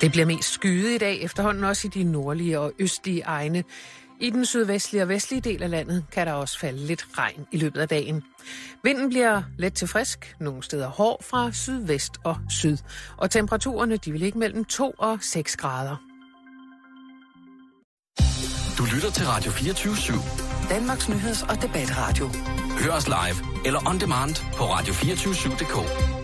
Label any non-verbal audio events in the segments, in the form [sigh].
Det bliver mest skyet i dag efterhånden også i de nordlige og østlige egne. I den sydvestlige og vestlige del af landet kan der også falde lidt regn i løbet af dagen. Vinden bliver let til frisk, nogle steder hård fra sydvest og syd. Og temperaturerne de vil ligge mellem 2 og 6 grader. Du lytter til Radio 24 /7. Danmarks nyheds- og debatradio. Hør os live eller on demand på radio247.dk.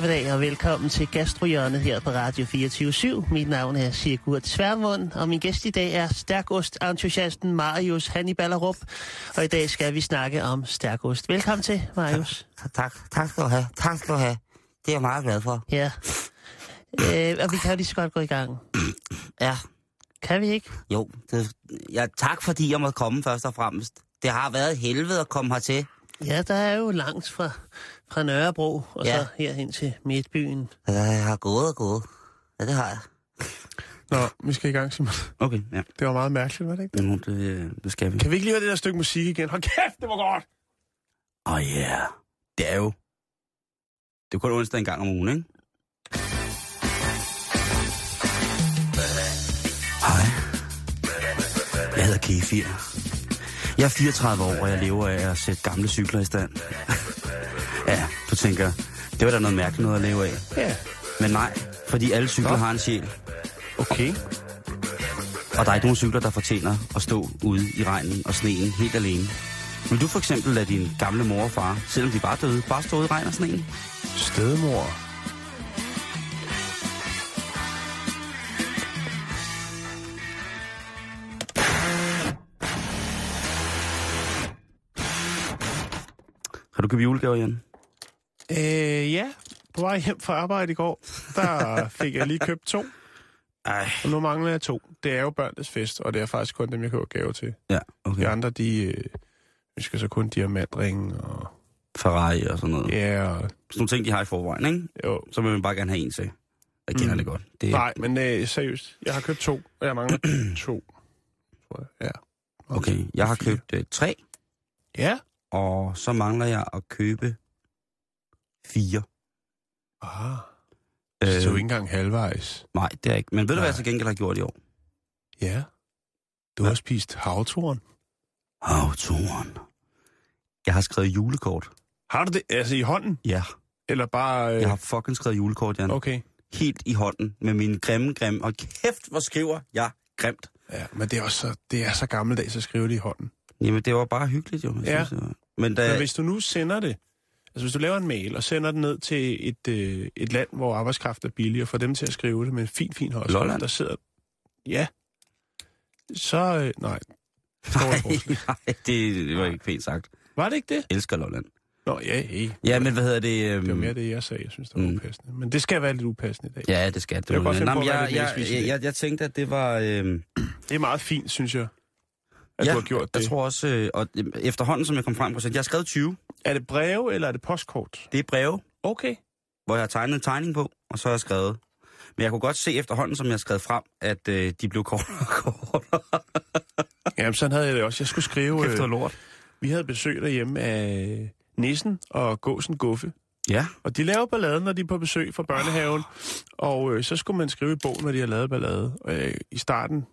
Eftermiddag og velkommen til Gastrohjørnet her på Radio 24 Mit navn er Sigurd Sværmund, og min gæst i dag er stærkost-entusiasten Marius Hanniballerup. Og i dag skal vi snakke om stærkost. Velkommen til, Marius. Tak, tak skal du have. Tak skal du have. Det er jeg meget glad for. Ja. Øh, og vi kan jo lige så godt gå i gang. [clears throat] Ja, Kan vi ikke? jo. Det, ja, tak fordi jeg måtte komme først og fremmest. Det har været et helvede at komme hertil. Ja, der er jo langt fra, fra Nørrebro og Ja. så herhen til Midtbyen. Jeg har gået og gået. Ja, det har jeg. Nå, vi skal i gang, Simon. Okay, ja. Det var meget mærkeligt, var det ikke det? Nu, det, det skal vi. Kan vi ikke lige høre det der stykke musik igen? Hold kæft, det var godt! Åh oh, ja, yeah. det er jo... Det er kun onsdag en gang om ugen, ikke? Hej. Jeg hedder Kefir. Jeg er 34 år, og jeg lever af at sætte gamle cykler i stand. ja, du tænker, det var da noget mærkeligt noget at leve af. Ja. Men nej, fordi alle cykler har en sjæl. Okay. Og der er ikke nogen cykler, der fortjener at stå ude i regnen og sneen helt alene. Vil du for eksempel lade din gamle mor og far, selvom de var døde, bare stå ude i regn og sneen? Stedmor. Du købt julegaver, Jan? Øh, ja. På vej hjem fra arbejde i går, der [laughs] fik jeg lige købt to. Ej. Og nu mangler jeg to. Det er jo børnenes fest, og det er faktisk kun dem, jeg køber gave til. Ja, okay. De andre, de øh, ønsker så kun diamantringen og... Ferrari og sådan noget. Ja, og... Sådan nogle ting, de har i forvejen, ikke? Jo. Så vil man bare gerne have en til. Jeg kender Mm. det godt. Det, Nej, men øh, seriøst. Jeg har købt to, og jeg mangler [clears throat] to. Tror jeg. Ja. Okay, jeg har købt øh, tre, Ja. Og så mangler jeg at købe fire. Ah. Så det er jo ikke engang halvvejs. Nej, det er ikke. Men ved du, hvad jeg til gengæld har gjort i år? Ja. Du har spist havtoren. Havtoren. Jeg har skrevet julekort. Har du det? Altså i hånden? Ja, Eller bare... Øh... jeg har fucking skrevet julekort, Jan. Okay. Helt i hånden med min grimme, grimme. Og kæft, hvor skriver jeg grimt. Ja, men det er også så, det er så gammeldags at skrive det i hånden. Jamen, det var bare hyggeligt, jo. Jeg Ja. Synes, det var. Men da, Men hvis du nu sender det, altså hvis du laver en mail og sender den ned til et, øh, et land, hvor arbejdskraft er billig, og får dem til at skrive det med en fin, fin håndskrift, Lolland? der sidder... Ja. Så... Øh, nej. Nej, [laughs] nej, det, var ikke pænt sagt. Var det ikke det? Jeg elsker Lolland. Nå, ja, hey. Ja, men hvad hedder det? Øhm, Det var mere det, jeg sagde. Jeg synes, det var Mm. upassende. Men det skal være lidt upassende i dag. Ja, det skal det. Jeg jeg, jeg, jeg, jeg, tænkte, at det var... Øhm, Det er meget fint, synes jeg, at ja, du har gjort det. jeg tror også... Øh, og øh, efterhånden, som jeg kom frem på, så jeg har skrevet 20. Er det breve, eller er det postkort? Det er breve, Okay. hvor jeg har tegnet en tegning på, og så har jeg skrevet. Men jeg kunne godt se efterhånden, som jeg har skrevet frem, at øh, de blev kortere og kortere. [laughs] Jamen, sådan havde jeg det også. Jeg skulle skrive... Kæft, var Øh, lort. vi havde besøg derhjemme af Nissen og Gåsen Guffe. Ja, Og de laver ballade, når de er på besøg fra børnehaven. Og øh, så skulle man skrive i bogen, når de har lavet ballade. Og øh, i starten,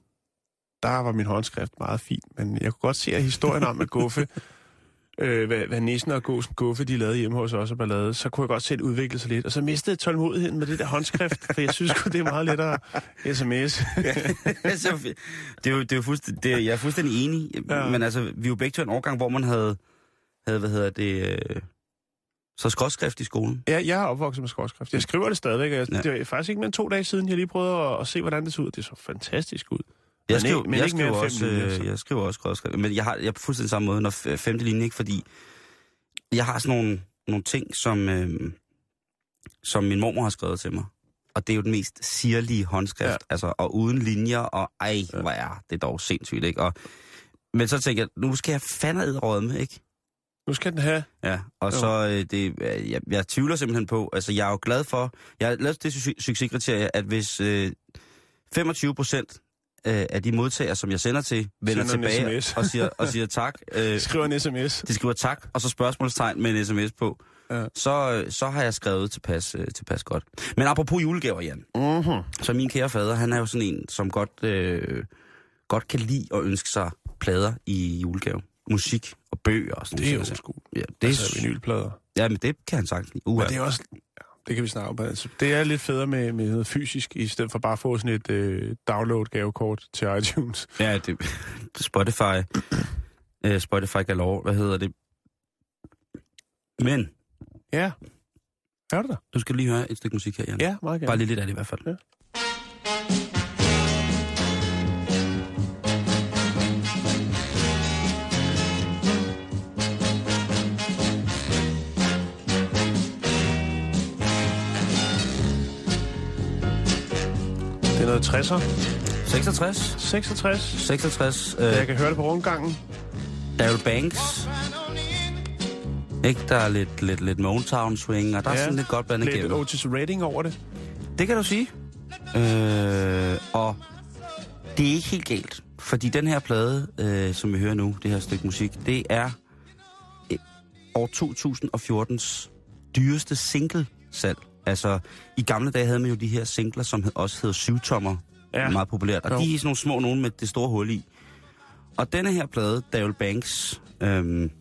der var min håndskrift meget fin. Men jeg kunne godt se, at historien om, at Guffe, [laughs] øh, hvad, hvad Nissen og Gåsen Guffe, de lavede hjemme hos os og ballade, så kunne jeg godt se, at det udviklede sig lidt. Og så mistede jeg tålmodigheden med det der håndskrift, for jeg synes det er meget lettere sms. Altså, [laughs] det er jo, det er jo fuldstændig, det er, jeg er fuldstændig enig. Ja. Ja. Men altså, vi er jo begge to i en årgang, hvor man havde, havde hvad hedder det, øh, så skråtskrift i skolen. Ja, jeg er opvokset med skråskrift. Jeg skriver det stadigvæk. og Jeg, Ja. Det er faktisk ikke mere end to dage siden, jeg lige prøvede at, at se, hvordan det så ud. Det så fantastisk ud. Jeg Men skriver, ikke- men jeg ikke mere skriver end fem også, linjer, øh, så. jeg skriver også skråtskrift, men jeg har jeg er på fuldstændig samme måde, når femte linje, ikke? Fordi jeg har sådan nogle, nogle ting, som, øh, som min mormor har skrevet til mig. Og det er jo den mest sirlige håndskrift, Ja. altså, og uden linjer, og ej, ja. hvor er det dog sindssygt, ikke? Og, men så tænker jeg, nu skal jeg fandme med, ikke? Nu skal den have... Ja, og Jo. så, øh, det, øh, jeg, jeg tvivler simpelthen på, altså jeg er jo glad for, jeg har lavet det su- succeskriterie, at hvis øh, 25 procent øh, af de modtagere, som jeg sender til, vender Sender en tilbage og siger, og siger tak, [laughs] øh, Skriver en sms. de skriver tak, og så spørgsmålstegn med en sms på, Ja. så, øh, så har jeg skrevet tilpas, øh, tilpas godt. Men apropos julegaver, Jan, Mm-hmm. så min kære fader, han er jo sådan en, som godt, øh, godt kan lide at ønske sig plader i julegave. Musik og bøger og sådan Det er jo noget. sgu. Ja, det, Altså, er, vinylplader. ja, men det kan han sagtens lide. Uh, Men det er også... Ja, det kan vi snakke om. Altså, det er lidt federe med, med noget fysisk, i stedet for bare at få sådan et øh, download-gavekort til [laughs] iTunes. Ja, det, Spotify, øh, Spotify galore, hvad hedder det? Men, Ja. Er det der? du skal lige høre et stykke musik her, Jan. Ja, meget gerne. Bare lige lidt af det i hvert fald. Ja. 60'er. 66, 66. 66, øh, Jeg kan høre det på rundgangen. Daryl Banks. Ikke, der er lidt, lidt, lidt Motown swing, og der ja, er sådan lidt godt blandet Lidt igennem. Otis Redding over det. Det kan du sige. Øh, og det er ikke helt galt, fordi den her plade, øh, som vi hører nu, det her stykke musik, det er øh, år 2014's dyreste single-salg. Altså, i gamle dage havde man jo de her singler, som også hed syvtommer, Ja. ja. meget populært. Og Jo. de er sådan nogle små nogen med det store hul i. Og denne her plade, Daryl Banks, øhm,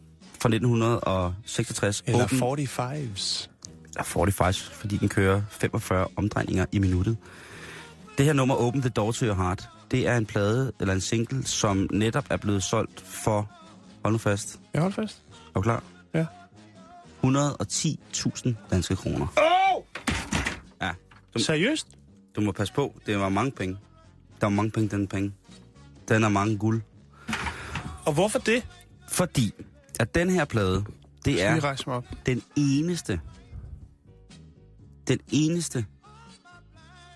fra 1966, Eller åben- 45's. eller 45, fordi den kører 45 omdrejninger i minuttet. Det her nummer, Open the Door to Your Heart, det er en plade, eller en single, som netop er blevet solgt for, hold nu fast, Jeg holder fast. er du klar? Ja. 110.000 danske kroner. Oh! Ja, Seriøst? du må passe på, det var mange penge. Der var mange penge, den penge. Den er mange guld. Og hvorfor det? Fordi, at den her plade, det Skal er mig op? den eneste, den eneste,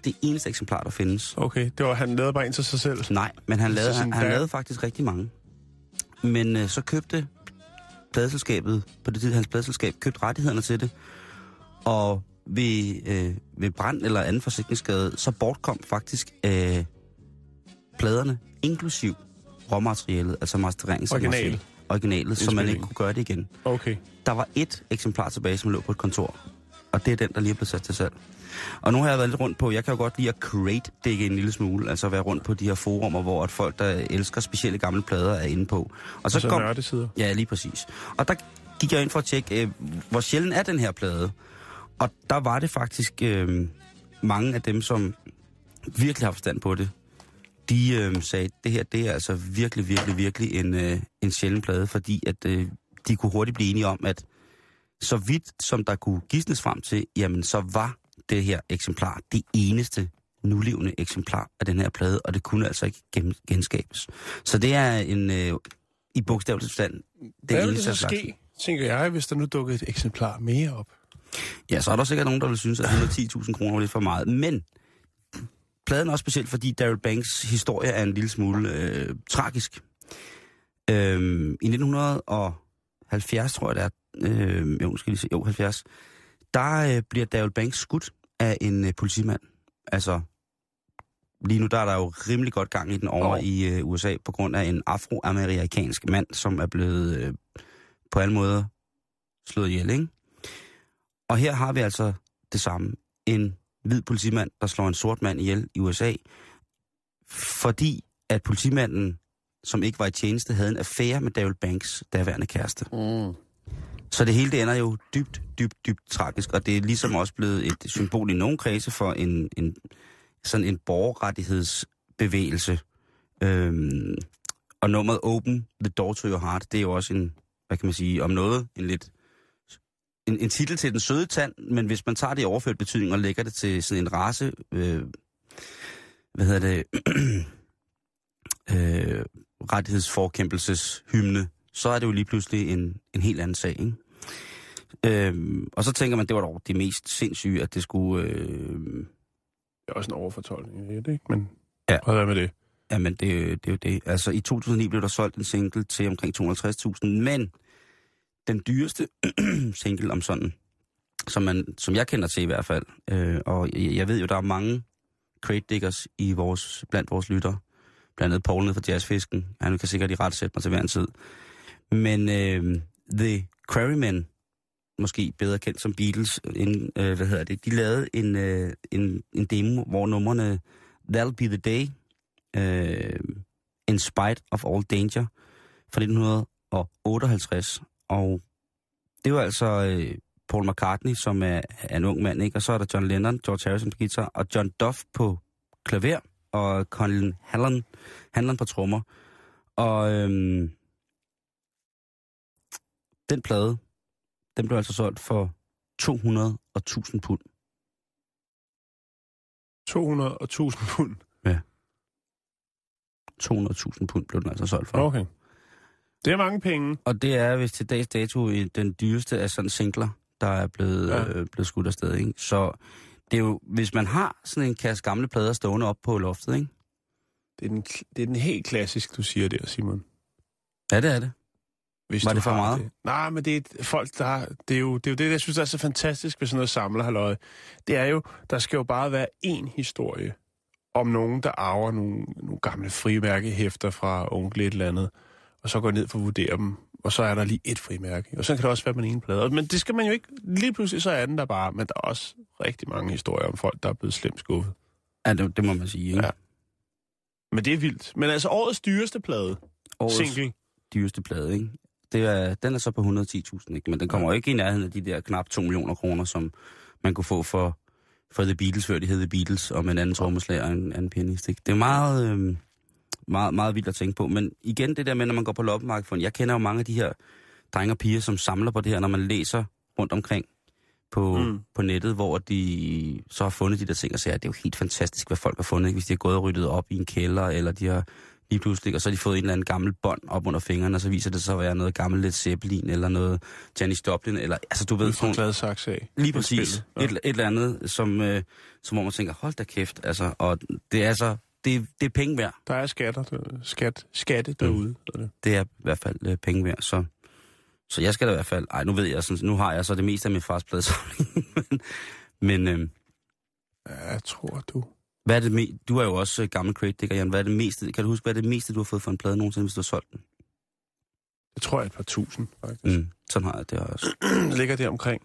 det eneste eksemplar, der findes. Okay, det var, han lavede bare en til sig selv. Nej, men han lavede, han, han lavede faktisk rigtig mange. Men øh, så købte pladeselskabet, på det tid hans pladeselskab, købte rettighederne til det. Og ved, øh, ved brand eller anden forsikringsskade, så bortkom faktisk øh, pladerne, inklusiv råmaterialet, altså mastererings Original. originalet, så man ikke kunne gøre det igen. Okay. Der var et eksemplar tilbage, som lå på et kontor. Og det er den, der lige er blevet sat til salg. Og nu har jeg været lidt rundt på, jeg kan jo godt lide at crate dække en lille smule, altså være rundt på de her forumer, hvor at folk, der elsker specielle gamle plader, er inde på. Og Så, så nørdesider. Ja, lige præcis. Og der gik jeg ind for at tjekke, øh, hvor sjælden er den her plade. Og der var det faktisk øh, mange af dem, som virkelig har forstand på det, de øh, sagde, at det her det er altså virkelig, virkelig, virkelig en, øh, en sjælden plade, fordi at øh, de kunne hurtigt blive enige om, at så vidt som der kunne gisnes frem til, jamen så var det her eksemplar det eneste nulevende eksemplar af den her plade, og det kunne altså ikke gen- genskabes. Så det er en, øh, i bogstavelig forstand, det Hvad vil det eneste så ske, tænker jeg, hvis der nu dukkede et eksemplar mere op? Ja, så er der sikkert nogen, der vil synes, at 110.000 kroner var lidt for meget. Men pladen er også specielt, fordi Daryl Banks historie er en lille smule øh, tragisk. Øhm, I 1970, tror jeg det er, øh, jo, skal lige se, jo, 70, der øh, bliver Daryl Banks skudt af en øh, politimand. Altså, lige nu der er der jo rimelig godt gang i den over Jo. i øh, USA, på grund af en afroamerikansk mand, som er blevet øh, på alle måder slået ihjel, ikke? Og her har vi altså det samme. En hvid politimand, der slår en sort mand ihjel i USA, fordi at politimanden, som ikke var i tjeneste, havde en affære med Daryl Banks daværende kæreste. Mm. Så det hele det ender jo dybt, dybt, dybt tragisk, og det er ligesom også blevet et symbol i nogen kredse for en, en sådan en borgerrettighedsbevægelse. Øhm, og nummeret Open the Door to Your Heart, det er jo også en, hvad kan man sige, om noget, en lidt en, en titel til den søde tand, men hvis man tager det i overført betydning og lægger det til sådan en race, øh, hvad hedder det, [clears throat] øh, rettighedsforkæmpelseshymne, så er det jo lige pludselig en, en helt anden sag, ikke? Øhm, og så tænker man, det var dog det mest sindssyge, at det skulle... Øh, Det er også en overfortolkning det, ikke? Men Ja. hvad med det? jamen, det, det er jo det. Altså, i 2009 blev der solgt en single til omkring 250.000, men den dyreste [clears throat] single om sådan, som, man, som jeg kender til i hvert fald, øh, og jeg, jeg ved jo, der er mange crate diggers i vores, blandt vores lytter, blandt andet Paul nede fra Jazzfisken. Han kan sikkert i ret sætte mig til hver en tid. Men øh, The Quarrymen, måske bedre kendt som Beatles, øh, en, øh, hvad hedder det, de lavede en, øh, en, en demo, hvor numrene That'll Be The Day, øh, In Spite of All Danger, fra 1958. Og det var altså øh, Paul McCartney, som er, er en ung mand, ikke? og så er der John Lennon, George Harrison på guitar, og John Duff på klaver, og Colin Hanlon, Hanlon på trommer. Og øhm, den plade, den blev altså solgt for 200 og 1000 pund. 200 og 1000 pund. 200.000 pund blev den altså solgt for. Okay. Det er mange penge. Og det er hvis til dags dato den dyreste af sådan singler, der er blevet, Ja. øh, blevet skudt afsted. Ikke? Så det er jo, hvis man har sådan en kasse gamle plader stående op på loftet, ikke? Det er, den, det er den helt klassisk, du siger der, Simon. Ja, det er det. Hvis Var det for meget? Det. Nej, men det er folk, der har, det, er jo, det er jo det, jeg synes, er så fantastisk ved sådan noget samlerhalløj. Det er jo, der skal jo bare være én historie om nogen, der arver nogle, nogle gamle frimærkehæfter fra onkel et eller andet, og så går ned for at vurdere dem, og så er der lige et frimærke. Og så kan det også være på den ene plade. Men det skal man jo ikke... Lige pludselig så er den der bare, men der er også rigtig mange historier om folk, der er blevet slemt skuffet. Ja, det, det må man sige. Ikke? Ja. Men det er vildt. Men altså årets dyreste plade, Årets single, dyreste plade, ikke? Det er, den er så på 110.000, ikke? Men den kommer jo ikke i nærheden af de der knap 2 millioner kroner, som man kunne få for, for The Beatles, før de hed The Beatles, og med en anden trommeslager og en anden pianist, ikke? Det er meget, øh, meget, meget vildt at tænke på. Men igen, det der med, når man går på loppemarkedet, for jeg kender jo mange af de her drenge og piger, som samler på det her, når man læser rundt omkring på, Mm. på nettet, hvor de så har fundet de der ting og siger, at det er jo helt fantastisk, hvad folk har fundet, ikke? hvis de har gået og ryddet op i en kælder, eller de har lige pludselig, og så har de fået en eller anden gammel bånd op under fingrene, og så viser det sig at være noget gammelt Led Zeppelin, eller noget Janis Joplin, eller altså du ved, sådan Glad Saks af. Lige præcis. Ja. Et, et eller andet, som, øh, som hvor man tænker, hold da kæft, altså, og det er altså, det, det er penge værd. Der er skatter, der, skat, skatte derude. Mm. Det er i hvert fald øh, penge værd, så, så jeg skal da i hvert fald, ej, nu ved jeg, sådan, nu har jeg så det meste af min fars pladesamling, [laughs] men, men øh, Ja, jeg tror du. hvad er det me- du er jo også øh, gammel crate digger, Jan, hvad er det meste, kan du huske, hvad er det meste, du har fået for en plade nogensinde, hvis du har solgt den? Jeg tror, jeg et par tusind, faktisk. Mm, sådan har jeg det også. [clears throat] Ligger det omkring.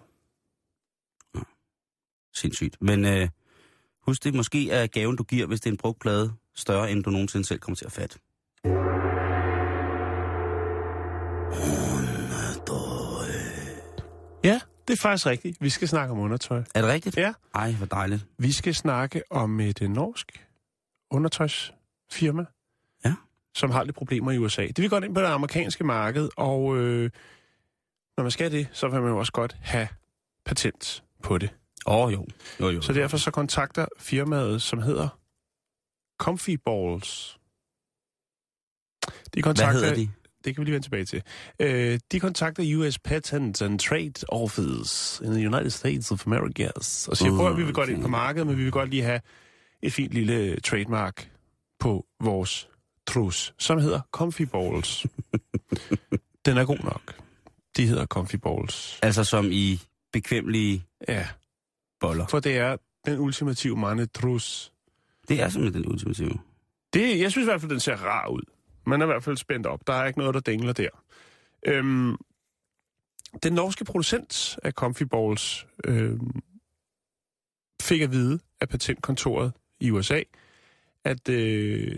Sindssygt. Men øh, husk det, måske er gaven, du giver, hvis det er en brugt plade, større, end du nogensinde selv kommer til at fatte. Ja, det er faktisk rigtigt. Vi skal snakke om undertøj. Er det rigtigt? Ja. Ej, hvor dejligt. Vi skal snakke om et øh, norsk undertøjsfirma, Ja. som har lidt problemer i USA. Det vil godt ind på det amerikanske marked, og øh, når man skal det, så vil man jo også godt have patent på det. Åh, oh, jo. jo, jo. Så derfor så kontakter firmaet, som hedder Comfy Balls. De Hvad kontakter, hedder de? Det kan vi lige vende tilbage til. Øh, de kontakter US Patent and Trade Office in the United States of America og siger, Uh, prøv at vi vil godt ind på markedet, men vi vil godt lige have et fint lille trademark på vores trus, som hedder Comfy Balls. [laughs] Den er god nok. De hedder Comfy Balls. Altså som i bekvemmelige Ja, boller. for det er den ultimative mandetrus. Det er simpelthen den ultimative. Det, jeg synes i hvert fald, den ser rar ud. Man er i hvert fald spændt op. Der er ikke noget, der dingler der. Øhm, den norske producent af Comfy Balls øhm, fik at vide af patentkontoret i USA, at øh,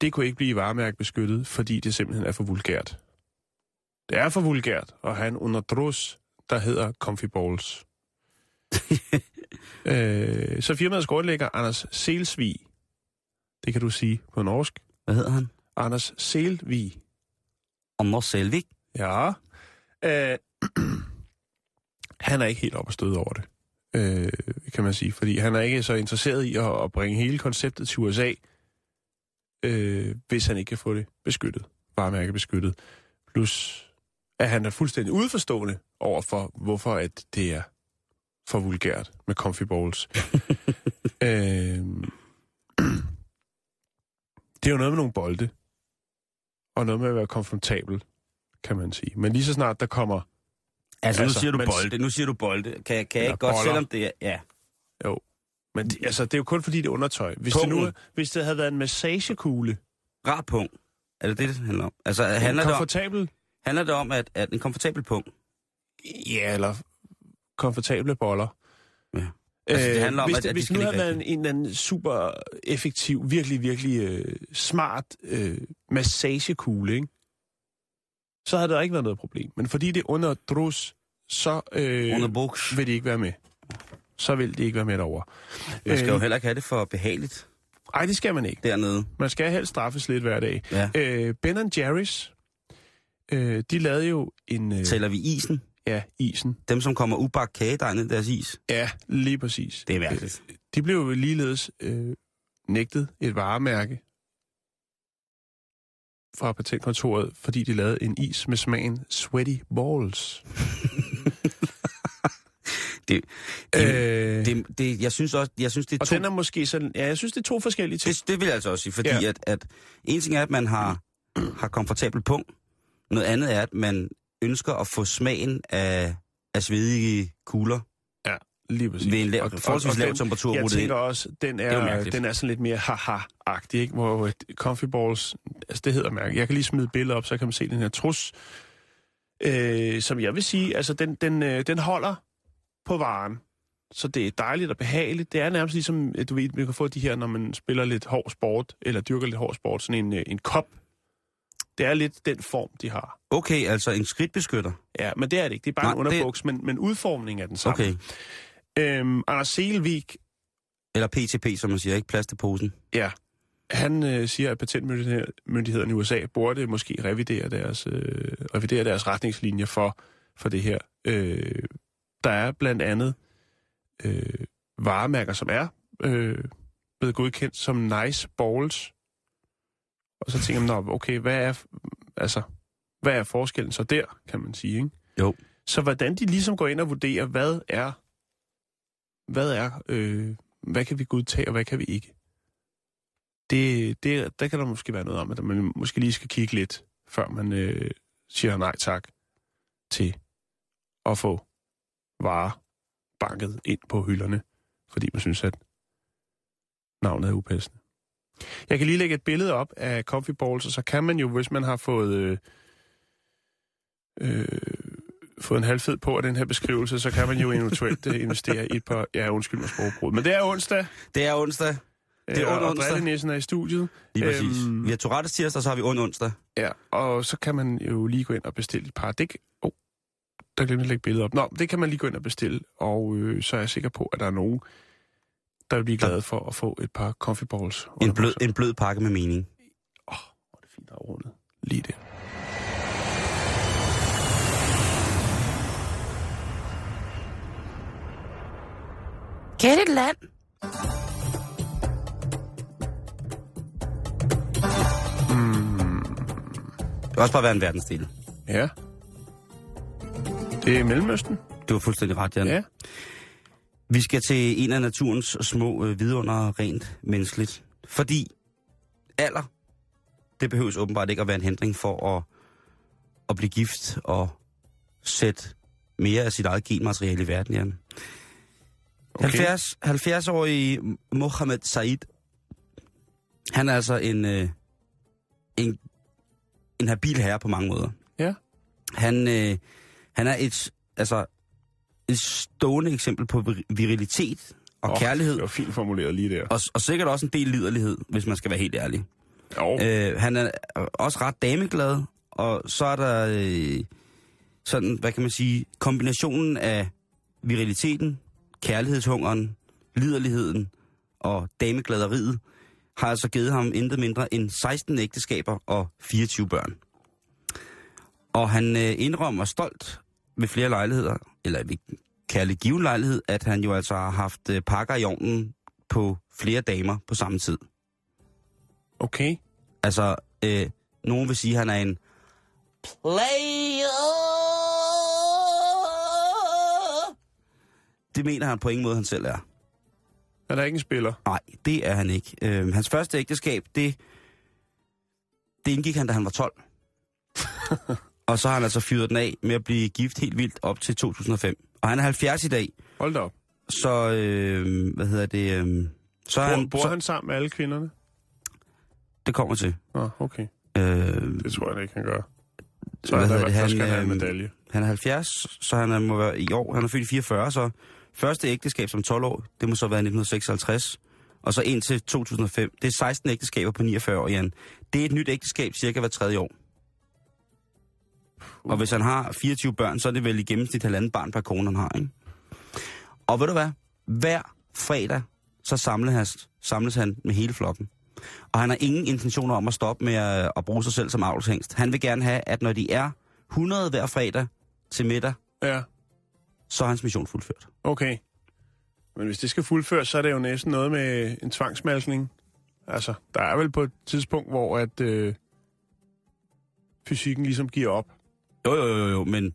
det kunne ikke blive varemærkebeskyttet, fordi det simpelthen er for vulgært. Det er for vulgært at have en underdrus, der hedder Comfy Balls. [laughs] øh, så firmaets grundlægger, Anders Selsvig, det kan du sige på norsk, Hvad hedder han? Anders Selvig. Anders Selvik. Ja. Øh, [clears throat] han er ikke helt op og støde over det, øh, kan man sige. Fordi han er ikke så interesseret i at, at bringe hele konceptet til USA, øh, hvis han ikke kan få det beskyttet. Varemærke beskyttet. Plus at han er fuldstændig udforstående over for, hvorfor at det er for vulgært med comfy balls. [laughs] øhm, det er jo noget med nogle bolde, og noget med at være komfortabel, kan man sige. Men lige så snart der kommer... Altså, nu Altså, siger du men- bolde, nu siger du bolde. Kan, kan jeg ikke godt, boller. selvom det er... Ja. Jo, men det, altså, det er jo kun fordi, det er undertøj. Hvis det, nu, Pungen. hvis det havde været en massagekugle, Rar pung. Er det det, det handler om? Altså, en handler det om, komfortabel... handler det om at, at en komfortabel pung? Ja, eller komfortable boller. Ja. Altså, det handler om, hvis det, at hvis nu havde været en, en eller anden super effektiv, virkelig, virkelig øh, smart øh, massagekugle, ikke? så havde der ikke været noget problem. Men fordi det er under drus, så øh, Under buks. vil de ikke være med. Så vil de ikke være med derovre. Man skal jo Øh, heller ikke have det for behageligt Ej, det skal man ikke. dernede. Man skal helst straffes lidt hver dag. Ja. Øh, ben Jerry's, øh, de lavede jo en... Øh, Tæller vi isen? Ja, isen. Dem, som kommer ubagt kagedej ned deres is. Ja, lige præcis. Det er mærkeligt. Øh, de blev jo ligeledes øh, nægtet et varemærke fra patentkontoret, fordi de lavede en is med smagen Sweaty Balls. [laughs] Det, øh, det, det, jeg synes også, jeg synes, det er og to... den er måske sådan... Ja, jeg synes, det er to forskellige ting. Det, det vil jeg altså også sige, fordi Ja. at, at en ting er, at man har, har komfortabel pung. Noget andet er, at man ønsker at få smagen af, af svedige kugler Lige præcis. ved en lav, Og- forholdsvis lav temperatur Jeg tænker også, den er er, den er sådan lidt mere haha-agtig, ikke? Hvor comfy balls, altså det hedder mærke. Jeg kan lige smide billeder op, så kan man se den her trus, øh, som jeg vil sige, altså den, den, øh, den holder på varen. Så det er dejligt og behageligt. Det er nærmest ligesom, øh, du ved, man kan få de her, når man spiller lidt hård sport, eller dyrker lidt hård sport, sådan en, øh, en kop. Det er lidt den form, de har. Okay, altså en skridtbeskytter. Ja, men det er det ikke. Det er bare Nej, en underbuks, men, men udformningen er den samme. Okay. Øhm, Anders Selvik, Eller PTP, som man siger, ikke plads til posen. Ja. Han øh, siger, at patentmyndighederne i USA burde måske revidere deres, øh, revidere deres retningslinjer for, for det her. Øh, der er blandt andet øh, varemærker, som er øh, blevet godkendt som nice balls. Og så tænker man, "Nå, okay, hvad er, altså, hvad er forskellen så der, kan man sige, ikke? Jo. Så hvordan de ligesom går ind og vurderer, hvad er, hvad er, øh, hvad kan vi godtage, og hvad kan vi ikke? Det, det, der kan der måske være noget om, at man måske lige skal kigge lidt, før man øh, siger nej tak til at få varer banket ind på hylderne, fordi man synes, at navnet er upassende. Jeg kan lige lægge et billede op af coffee balls, og så kan man jo, hvis man har fået, øh, øh, fået en halvfed på af den her beskrivelse, så kan man jo eventuelt øh, [laughs] investere i et par, ja undskyld mig sprogbrud. Men det er onsdag, Det er onsdag. Det er øh, ond og onsdag. Drillenissen er i studiet. Lige præcis. Øhm. Vi har Tourettes tirsdag, så har vi ond onsdag. Ja, og så kan man jo lige gå ind og bestille et par. Det, kan- oh, der glemte jeg at lægge billedet op. Nå, det kan man lige gå ind og bestille, og øh, så er jeg sikker på, at der er nogen, der vil blive glade for at få et par coffee balls. En blød, en blød pakke med mening. Åh, oh, hvor er det fint afrundet. Lige det. Kært et land. Det kan også bare være en verdensdel. Ja. Det er Mellemøsten. Du har fuldstændig ret, Jan. Ja. Vi skal til en af naturens små øh, vidunder rent menneskeligt. Fordi alder, det behøves åbenbart ikke at være en hindring for at, at blive gift og sætte mere af sit eget genmateriale i verden, Jan. Okay. 70, 70-årige Mohammed Said, han er altså en, øh, en, en habil herre på mange måder. Ja. Han, øh, han er et, altså, et stående eksempel på vir- virilitet og oh, kærlighed, Det var fint formuleret lige der. og, og sikkert også en del liderlighed, hvis man skal være helt ærlig. Jo. Øh, han er også ret dameglad, og så er der øh, sådan, hvad kan man sige, kombinationen af viriliteten, kærlighedshungeren, liderligheden og damegladeriet, har altså givet ham intet mindre end 16 ægteskaber og 24 børn. Og han øh, indrømmer stolt ved flere lejligheder, eller vi kalde given lejlighed, at han jo altså har haft øh, pakker i ovnen på flere damer på samme tid. Okay. Altså, øh, nogen vil sige, at han er en player. Det mener han på ingen måde, han selv er. Han er ikke en spiller? Nej, det er han ikke. Øh, hans første ægteskab, det, det indgik han, da han var 12. [laughs] og så har han altså fyret den af med at blive gift helt vildt op til 2005. Og han er 70 i dag, Hold da op. så øh, hvad hedder det... Øh, så Bor, han, bor så, han sammen med alle kvinderne? Det kommer til. Nå, okay. Øh, Det tror jeg ikke, han gør. Så Hvad han, hedder det? han, skal Han, have en medalje. Han er 70, så han er, må være i år. Han er født i 44, så første ægteskab som 12 år, det må så være 1956. Og så indtil 2005. Det er 16 ægteskaber på 49 år, Jan. Det er et nyt ægteskab cirka hver tredje år. Og hvis han har 24 børn, så er det vel i gennemsnit halvanden barn per kone, han har, ikke? Og ved du hvad? Hver fredag, så samles han, samles han med hele flokken. Og han har ingen intentioner om at stoppe med at, at bruge sig selv som avlshængst. Han vil gerne have, at når de er 100 hver fredag til middag, Ja, så er hans mission fuldført. okay. Men hvis det skal fuldføres, så er det jo næsten noget med en tvangsmalkning. Altså, der er vel på et tidspunkt, hvor at øh, fysikken ligesom giver op. Jo, jo, jo, jo, men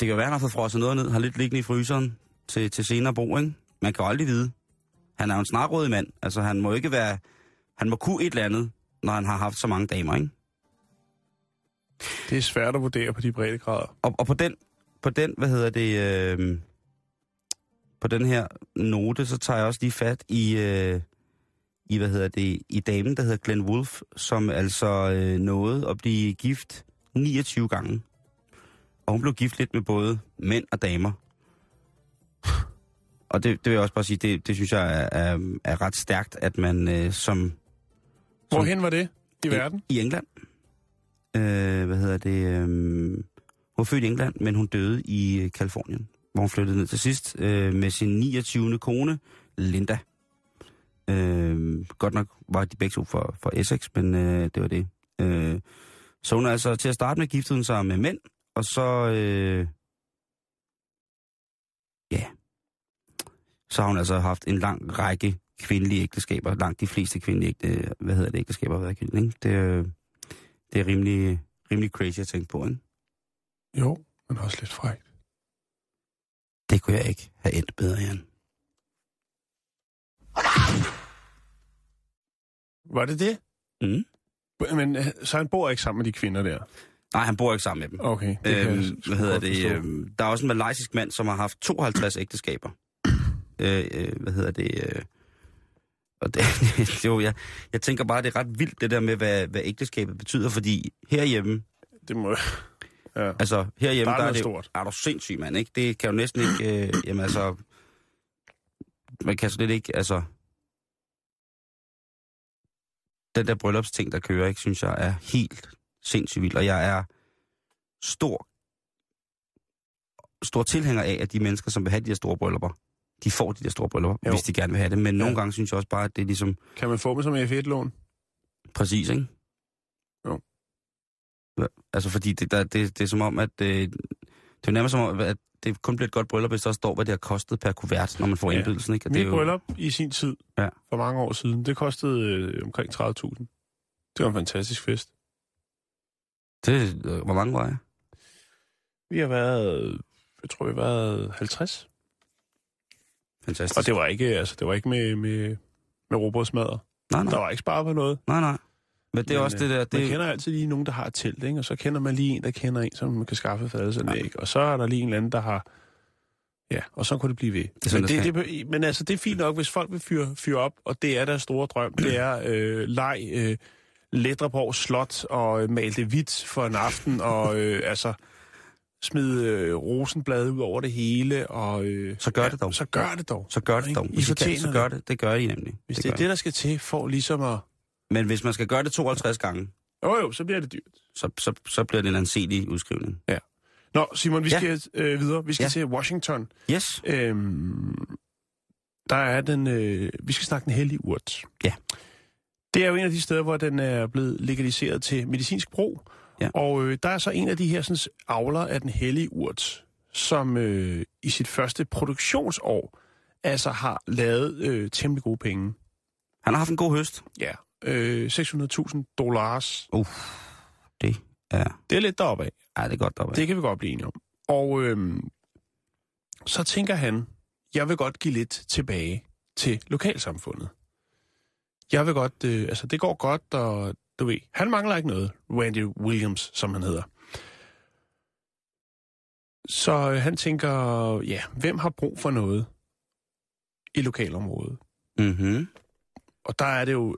det kan være, at han har fået frosset noget ned, har lidt liggende i fryseren til, til senere brug, ikke? Man kan jo aldrig vide. Han er jo en snarrådig mand. Altså, han må ikke være... Han må kunne et eller andet, når han har haft så mange damer, ikke? Det er svært at vurdere på de brede grader. Og, og på den, på den, hvad hedder det, øh, på den her note, så tager jeg også lige fat i, øh, i hvad hedder det, i damen, der hedder Glenn Wolf, som altså øh, nåede at blive gift 29 gange. Og hun blev gift lidt med både mænd og damer. Og det, det vil jeg også bare sige, det, det synes jeg er, er, er ret stærkt, at man øh, som... Hvorhen var det i verden? I England. Øh, hvad hedder det? Øh, hun var født i England, men hun døde i øh, Kalifornien, hvor hun flyttede ned til sidst øh, med sin 29. kone, Linda. Øh, godt nok var de begge to for, for Essex, men øh, det var det. Øh, så hun er altså til at starte med giftet hun sig med mænd, og så... Øh, ja. Så har hun altså haft en lang række kvindelige ægteskaber. Langt de fleste kvindelige ægte, hvad hedder det, ægteskaber har været kvindelige, ikke? Det, det er rimelig, rimelig crazy at tænke på, ikke? Jo, men også lidt frækt. Det kunne jeg ikke have endt bedre, Jan. Var det det? Mm. Men øh, så han bor ikke sammen med de kvinder der? Nej, han bor ikke sammen med dem. Okay, det jeg Øhm, sgu hvad hedder det? Øhm, der er også en malaysisk mand, som har haft 52 ægteskaber. Øh, øh, hvad hedder det? Øh, og det, [laughs] det jo, jeg, jeg tænker bare, det er ret vildt det der med, hvad, hvad ægteskabet betyder, fordi herhjemme, Det må... Ja. altså herhjemme, Der er der, er det stort. er du sindssyg, mand, ikke? Det kan jo næsten ikke, øh, jamen altså, man kan slet ikke, altså, den der bryllupsting, der kører, ikke, synes jeg er helt sindssygt vild, og jeg er stor, stor tilhænger af, at de mennesker, som vil have de her store bryllupper, de får de der store bryllupper, Jo. hvis de gerne vil have det. Men nogle Ja. gange synes jeg også bare, at det er ligesom Kan man få dem som F1-lån? præcis, ikke? Jo. Altså fordi det, der, det, det er som om, at øh, det er nærmest som om, at det kun bliver et godt bryllup, hvis der står, hvad det har kostet per kuvert, når man får Ja. indbydelsen, ikke? Og det er jo, bryllup i sin tid, Ja. for mange år siden, det kostede øh, omkring 30.000. Det var en fantastisk fest. det, øh, hvor mange var jeg? Vi har været, jeg tror, vi har været 50. Fantastisk. Og det var ikke, altså, det var ikke med, med, med robotsmadder. nej, Der nej, var ikke sparet på noget. nej, nej. Men det er Men, også det øh, der, Man det, kender altid lige nogen, der har et telt, ikke? og så kender man lige en, der kender en, som man kan skaffe fadelsanlæg. Og så er der lige en eller anden, der har... Ja, og så kunne det blive ved. sådan, men, det det, det, men altså, det er fint nok, hvis folk vil fyre, fyre op, og det er deres store drøm. Det er [clears throat] øh, leg, øh, Ledreborg Slot og øh, male det hvidt for en aften, og [laughs] øh, altså smide øh, rosenblade ud over det hele, og... Øh, Så gør det dog. Så gør det dog. så gør det dog. I Hvis I kan, fortjener så gør det. Det gør I nemlig. Hvis det, gør er det, der skal til for ligesom at... Men hvis man skal gøre det 52 gange, Jo jo, så bliver det dyrt. så, så, så bliver det en anselig udskrivning. Nå, Simon, vi Ja. skal øh, videre. Vi skal Ja. ja. til Washington. Yes. Øhm, der er den... Øh, vi skal snakke den hellige urt. Ja. Det er jo en af de steder, hvor den er blevet legaliseret til medicinsk brug. Ja. Og øh, der er så en af de her sådan, avler af den hellige urt, som øh, i sit første produktionsår altså har lavet øh, temmelig gode penge. Han har haft en god høst. Ja. Øh, 600.000 dollars. Det er, Det er lidt deroppe af. ja, det er godt deroppe. Det kan vi godt blive enige om. Og øhm, så tænker han, jeg vil godt give lidt tilbage til lokalsamfundet. Jeg vil godt, øh, altså det går godt, og du ved, han mangler ikke noget. Randy Williams, som han hedder. Så øh, han tænker, ja, hvem har brug for noget i lokalområdet? Mm-hmm. Og der er det jo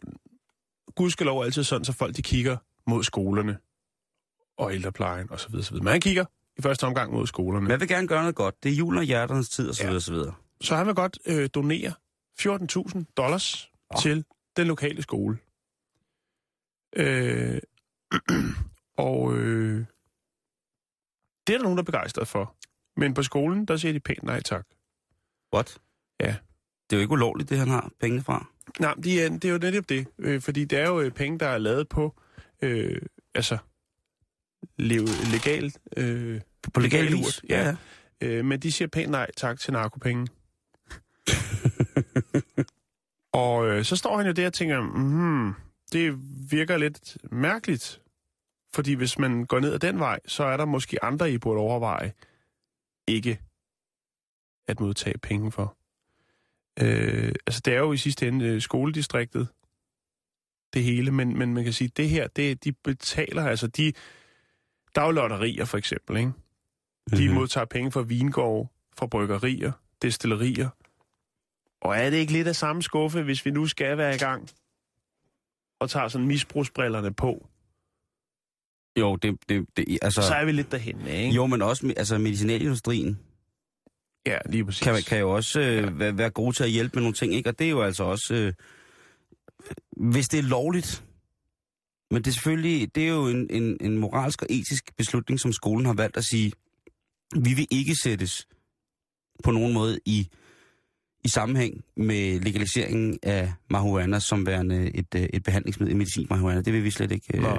gudskelov altid sådan, så folk de kigger mod skolerne og ældreplejen osv. osv. Men han kigger i første omgang mod skolerne. Jeg vil gerne gøre noget godt. Det er julen og hjerternes tid, osv. Ja. Ja. osv. Så han vil godt øh, donere 14.000 dollars Nå. til den lokale skole. Øh, [clears throat] og øh, det er der nogen, der er begejstret for. Men på skolen, der siger de pænt nej tak. What? Ja. Det er jo ikke ulovligt, det han har pengene fra. Nej, men de er, det er jo netop det. Øh, fordi det er jo øh, penge, der er lavet på, øh, altså, lev, legalt. Øh, På legal Legal vis. urt, ja. øh, men de siger pænt nej tak til narkopenge. [laughs] og øh, så står han jo der og tænker, hmm, det virker lidt mærkeligt. Fordi hvis man går ned ad den vej, så er der måske andre, I burde overveje ikke at modtage penge for. Øh, altså, det er jo i sidste ende øh, skoledistriktet, det hele, men, men man kan sige, det her, det, de betaler, altså de, der er jo lotterier for eksempel, ikke? De Mhm. mm-hmm. modtager penge fra vingårde, fra bryggerier, destillerier. Og er det ikke lidt af samme skuffe, hvis vi nu skal være i gang og tager sådan misbrugsbrillerne på, Jo, det, det, det altså... så er vi lidt derhen, ikke? Jo, men også altså, medicinalindustrien Ja, lige præcis. kan, kan jo også øh, ja. være, være gode til at hjælpe med nogle ting, ikke? Og det er jo altså også... Øh, hvis det er lovligt, men det er selvfølgelig... Det er jo en, en, en moralsk og etisk beslutning, som skolen har valgt at sige, vi vil ikke sættes på nogen måde i, i sammenhæng med legaliseringen af marihuana som værende et, øh, et behandlingsmiddel i medicin marihuana. Det vil vi slet ikke... Øh, Nå.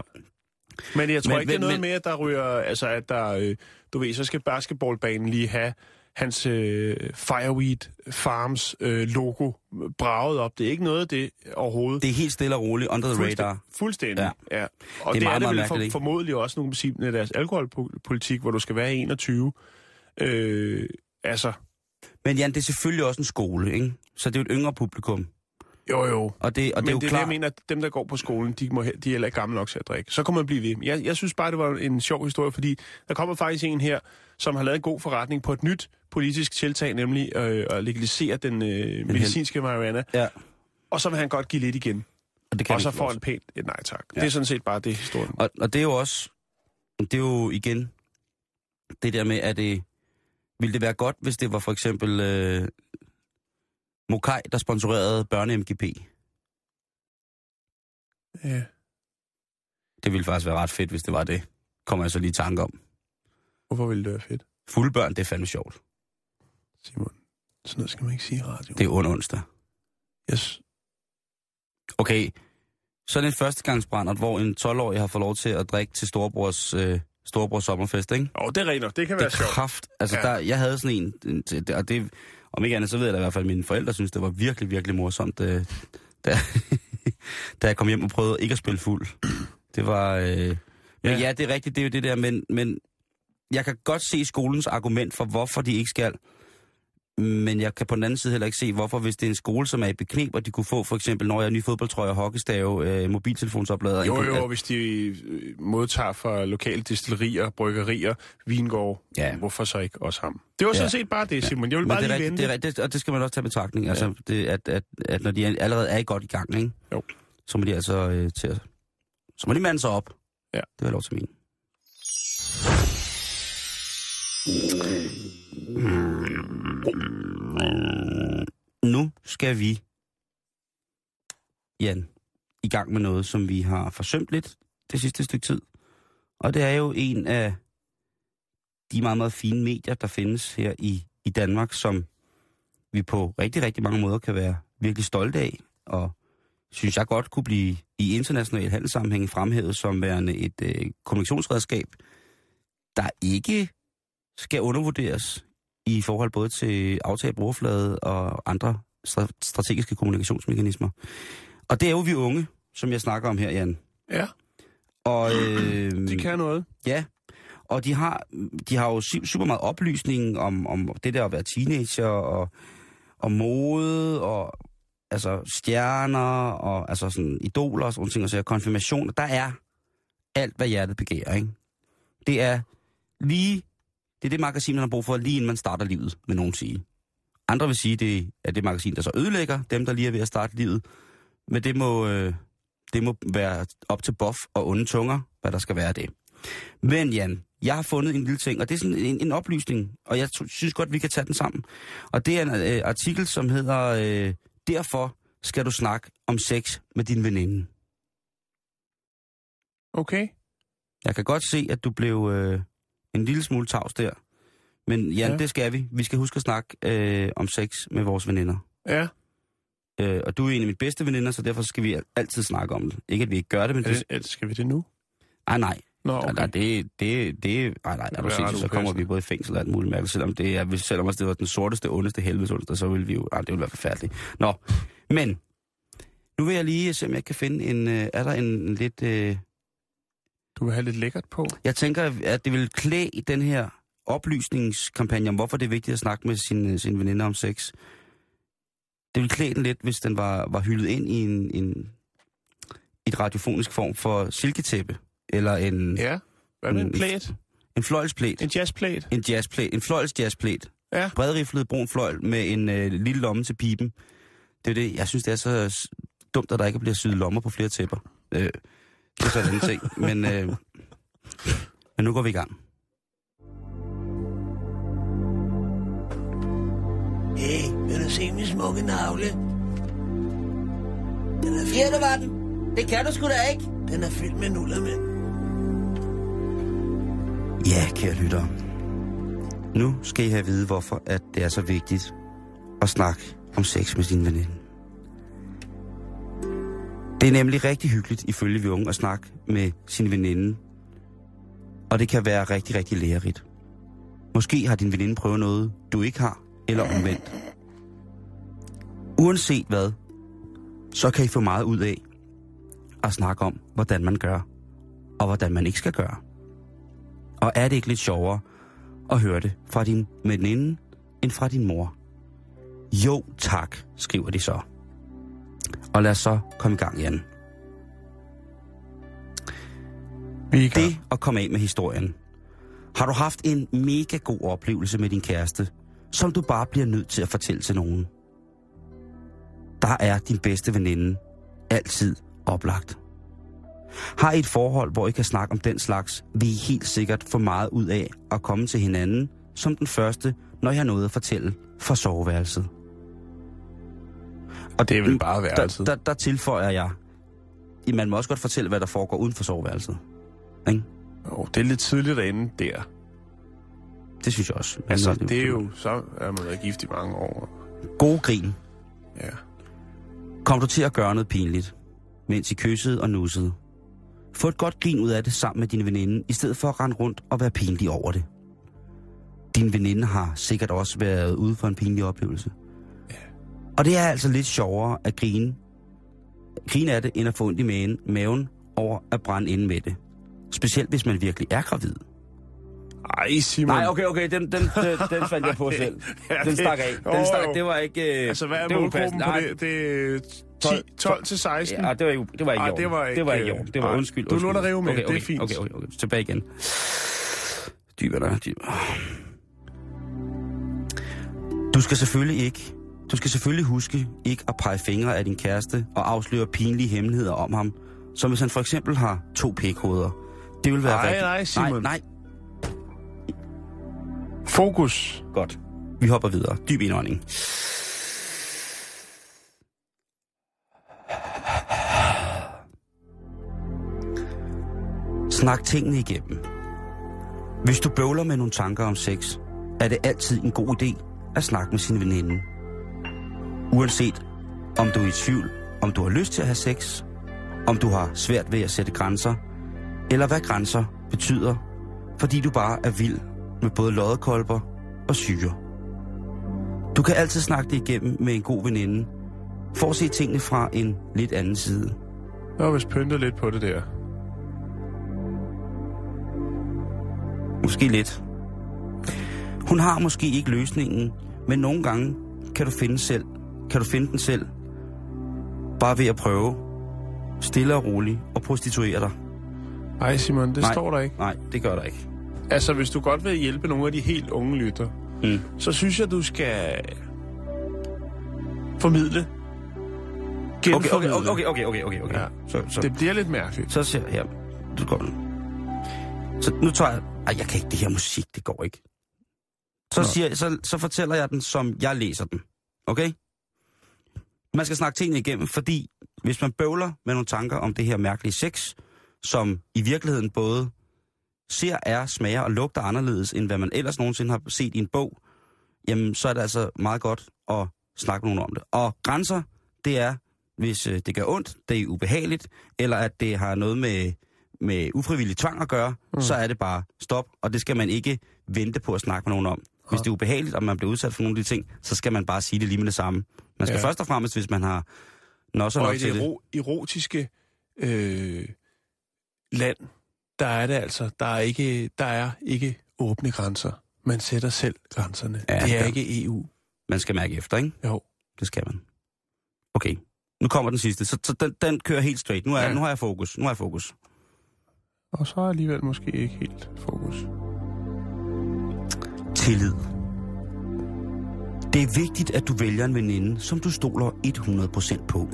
Men jeg tror Men- ikke, det er noget men- med, at der ryger, altså at der, øh, du ved, så skal basketballbanen lige have hans øh, Fireweed Farms øh, logo braget op. Det er ikke noget af det overhovedet. det er helt stille og roligt, under the Fuldstæ- radar. Fuldstændig, ja. ja. Og det er, Det meget, er det vel for, ikke? formodentlig også nogle sige, med deres alkoholpolitik, hvor du skal være 21. Øh, altså, Men Jan, det er selvfølgelig også en skole, ikke? Så det er jo et yngre publikum. Jo jo. Og det, og Men det er jo det klart... det, jeg mener, at dem, der går på skolen, de, må, de er heller ikke gamle nok til at drikke. Så kan man blive ved. Jeg, jeg synes bare, det var en sjov historie, fordi der kommer faktisk en her, som har lavet en god forretning på et nyt politisk tiltag, nemlig øh, at legalisere den øh, medicinske marihuana. Ja, Og så vil han godt give lidt igen. og det kan Og så får han pænt et nej tak. Ja. Det er sådan set bare det historien. Og, og det er jo også... Det er jo igen... Det der med, at det... Ville det være godt, hvis det var for eksempel... Øh, Mokai, der sponsorerede børne-MGP? Ja. Det ville faktisk være ret fedt, hvis det var det. Kommer jeg så lige i tanke om. Hvorfor ville det være fedt, Fulde børn, det er fandme sjovt. Simon? Sådan noget skal man ikke sige i radio. Det er ond onsdag. Yes. Okay, sådan en førstegangsbrændert, hvor en 12-årig har fået lov til at drikke til storebrors, øh, storebrors sommerfest, ikke? Og det er rent. Det kan være det er sjovt. kraft. Altså, Ja. der, jeg havde sådan en, og det, om ikke andet, så ved jeg da i hvert fald, at mine forældre synes, det var virkelig, virkelig morsomt, øh, da, [laughs] da jeg kom hjem og prøvede ikke at spille fuld. Det var... Øh, men Ja. ja. ja, det er rigtigt, det er jo det der, men, men jeg kan godt se skolens argument for, hvorfor de ikke skal. Men jeg kan på den anden side heller ikke se, hvorfor, hvis det er en skole, som er i beknep, og de kunne få for eksempel, når jeg er ny fodboldtrøje, hockeystave, øh, mobiltelefonsoplader. Jo, jo, hvis de øh, modtager fra lokale destillerier, bryggerier, vingård, Ja. hvorfor så ikke også ham? Det var sådan Ja. set bare det, Simon. Jeg vil Men bare det lige vente. det er rigtigt, og det skal man også tage betragtning. Altså, det, at, at, at når de allerede er godt i gang, ikke? Jo. så må de altså øh, til at, så må de mande sig op. Ja. Det jeg lov til min. Nu skal vi, Jan, i gang med noget, som vi har forsømt lidt det sidste stykke tid. Og det er jo en af de meget, meget fine medier, der findes her i, i Danmark, som vi på rigtig, rigtig mange måder kan være virkelig stolte af, og synes jeg godt kunne blive i international handelssammenhæng fremhævet som værende et øh, kommunikationsredskab, der ikke skal undervurderes i forhold både til aftale brugerflade og andre stra- strategiske kommunikationsmekanismer. Og det er jo vi unge, som jeg snakker om her, Jan. Ja, Og, øh, de kan noget. Ja, og de har, de har jo su- super meget oplysning om, om det der at være teenager, og og mode, og altså stjerner, og altså sådan idoler og sådan ting, og så konfirmationer. Der er alt, hvad hjertet begærer, ikke? Det er lige, det er det magasin, man har brug for, lige inden man starter livet, vil nogen sige. Andre vil sige, det er det magasin, der så ødelægger dem, der lige er ved at starte livet. Men det må, øh, det må være op til bof og onde tunger, hvad der skal være det. Men Jan, jeg har fundet en lille ting, og det er sådan en, en oplysning, og jeg synes godt, vi kan tage den sammen. Og det er en øh, artikel, som hedder, øh, Derfor skal du snakke om sex med din veninde. Okay. Jeg kan godt se, at du blev øh, en lille smule tavs der. Men Jan, Ja. det skal vi. Vi skal huske at snakke øh, om sex med vores veninder. Ja. Øh, og du er en af mine bedste veninder, så derfor skal vi altid snakke om det. Ikke at vi ikke gør det, men Er det... det, skal vi det nu? Nej, nej. Nå, Okay. Nej, det, det, det, nej, nej, er du Det er ret sindssyg, så kommer vi både i fængsel og alt muligt mærke, selvom det er, selvom det var den sorteste, ondeste helvedes onsdag, så ville vi jo, ej, det ville være forfærdeligt. Nå, men, nu vil jeg lige se, om jeg kan finde en, øh, er der en, en lidt, øh, Du vil have lidt lækkert på. jeg tænker, at det vil klæde i den her oplysningskampagne om, hvorfor det er vigtigt at snakke med sin, sin veninder om sex. Det vil klæde den lidt, hvis den var, var hyldet ind i en, en et radiofonisk form for silketæppe, eller en, Ja. Hvad med en Mm, plæt? en fløjlsplæt. En jazzplæt? En jazzplæt. En fløjls jazzplæt. Ja. Bredriflet brun fløjl med en øh, lille lomme til pipen. Det er det. Jeg synes, det er så dumt, at der ikke bliver syet lommer på flere tæpper. Øh, det er sådan en ting. Men, øh, men nu går vi i gang. Hey, vil du se min smukke navle? Den er, Siger du, var den? Det kan du sgu da ikke. den er fyldt med nuller, mand. Ja, kære lyttere. Nu skal I have at vide, hvorfor at det er så vigtigt at snakke om sex med sin veninde. Det er nemlig rigtig hyggeligt, ifølge vi unge, at snakke med sin veninde. Og det kan være rigtig, rigtig lærerigt. Måske har din veninde prøvet noget, du ikke har, eller omvendt. Uanset hvad, så kan I få meget ud af at snakke om, hvordan man gør, og hvordan man ikke skal gøre. Og er det ikke lidt sjovere at høre det fra din veninde end fra din mor? Jo tak, skriver de så. Og lad os så komme i gang igen. Vi gang. Det at komme af med historien. Har du haft en mega god oplevelse med din kæreste, som du bare bliver nødt til at fortælle til nogen? Der er din bedste veninde altid oplagt. Har I et forhold, hvor I kan snakke om den slags, vil I helt sikkert få meget ud af at komme til hinanden som den første, når jeg har noget at fortælle fra soveværelset. Og Det er vel bare værelset. Der, der, der tilføjer jeg, at man må også godt fortælle, hvad der foregår uden for soveværelset. Ikke? Oh, det er lidt tidligt ende der. Det synes jeg også. Men, Altså, øh, det er jo... Så er man været gift i mange år. God grin. Ja. Kom du til at gøre noget pinligt, mens I kyssede og nussede. Få et godt grin ud af det sammen med din veninde, i stedet for at rende rundt og være pinlig over det. Din veninde har sikkert også været ude for en pinlig oplevelse. Og det er altså lidt sjovere at grine. Grine af det, end at få ondt i maven, maven over at brænde ind med det. Specielt hvis man virkelig er gravid. Ej, Simon. Nej, okay, okay, den, den, den, den faldt jeg på [laughs] selv. Ja, Den stak af. Den stak, det var ikke... øh, Altså, hvad er målgruppen på det? Det er 10, 12 12 til 16. Ja, det var, jo, det var ikke Ej, det var ikke, det var ikke. Det var undskyld. Du lå der rive med. Okay, Det er okay, fint. Okay, okay, okay. Tilbage igen. Dybere, dybere. Du skal selvfølgelig ikke... Du skal selvfølgelig huske ikke at pege fingre af din kæreste og afsløre pinlige hemmeligheder om ham, som hvis han for eksempel har to pikhoveder. Det vil være Nej, rigtig... nej, Simon. Nej, nej, Fokus. godt. Vi hopper videre. Dyb indånding. Snak tingene igennem. Hvis du bøvler med nogle tanker om sex, er det altid en god idé at snakke med sin veninde. Uanset om du er i tvivl, om du har lyst til at have sex, om du har svært ved at sætte grænser, eller hvad grænser betyder, fordi du bare er vild med både loddekolber og syre. Du kan altid snakke det igennem med en god veninde, for at se tingene fra en lidt anden side. Jeg har vist pyntet lidt på det der. Måske lidt. Hun har måske ikke løsningen, men nogle gange kan du finde selv. Kan du finde den selv. Bare ved at prøve. Stille og roligt og prostituere dig. Nej, Simon, det Nej. står der ikke. Nej, det gør der ikke. Altså, hvis du godt vil hjælpe nogle af de helt unge lytter, Mm. så synes jeg, du skal formidle. Okay, okay, okay, okay, okay, okay, okay. Ja. Så, så, Det bliver lidt mærkeligt. så ser jeg her. Du går nu. Så nu tager jeg... Ej, jeg kan ikke det her musik, det går ikke. Så, Nå. siger, så, så fortæller jeg den, som jeg læser den. Okay? Man skal snakke tingene igennem, fordi hvis man bøvler med nogle tanker om det her mærkelige sex, som i virkeligheden både ser, er, smager og lugter anderledes, end hvad man ellers nogensinde har set i en bog, jamen så er det altså meget godt at snakke med nogen om det. Og grænser, det er, hvis øh, det gør ondt, det er ubehageligt, eller at det har noget med, med ufrivillig tvang at gøre, mm. så er det bare stop, og det skal man ikke vente på at snakke med nogen om. Hvis det er ubehageligt, og man bliver udsat for nogle af de ting, så skal man bare sige det lige med det samme. Man skal Ja. først og fremmest, hvis man har nosser Og nok i til det det. ero- erotiske øh, land, der er det altså, der er ikke, der er ikke åbne grænser. Man sætter selv grænserne. Ja, det er ja. ikke EU. Man skal mærke efter, ikke? Jo. Det skal man. Okay, nu kommer den sidste. Så, så den, den kører helt straight. Nu, er, ja. nu har jeg fokus. Nu har jeg fokus. Og så er alligevel måske ikke helt fokus. Tillid. Det er vigtigt, at du vælger en veninde, som du stoler 100% på.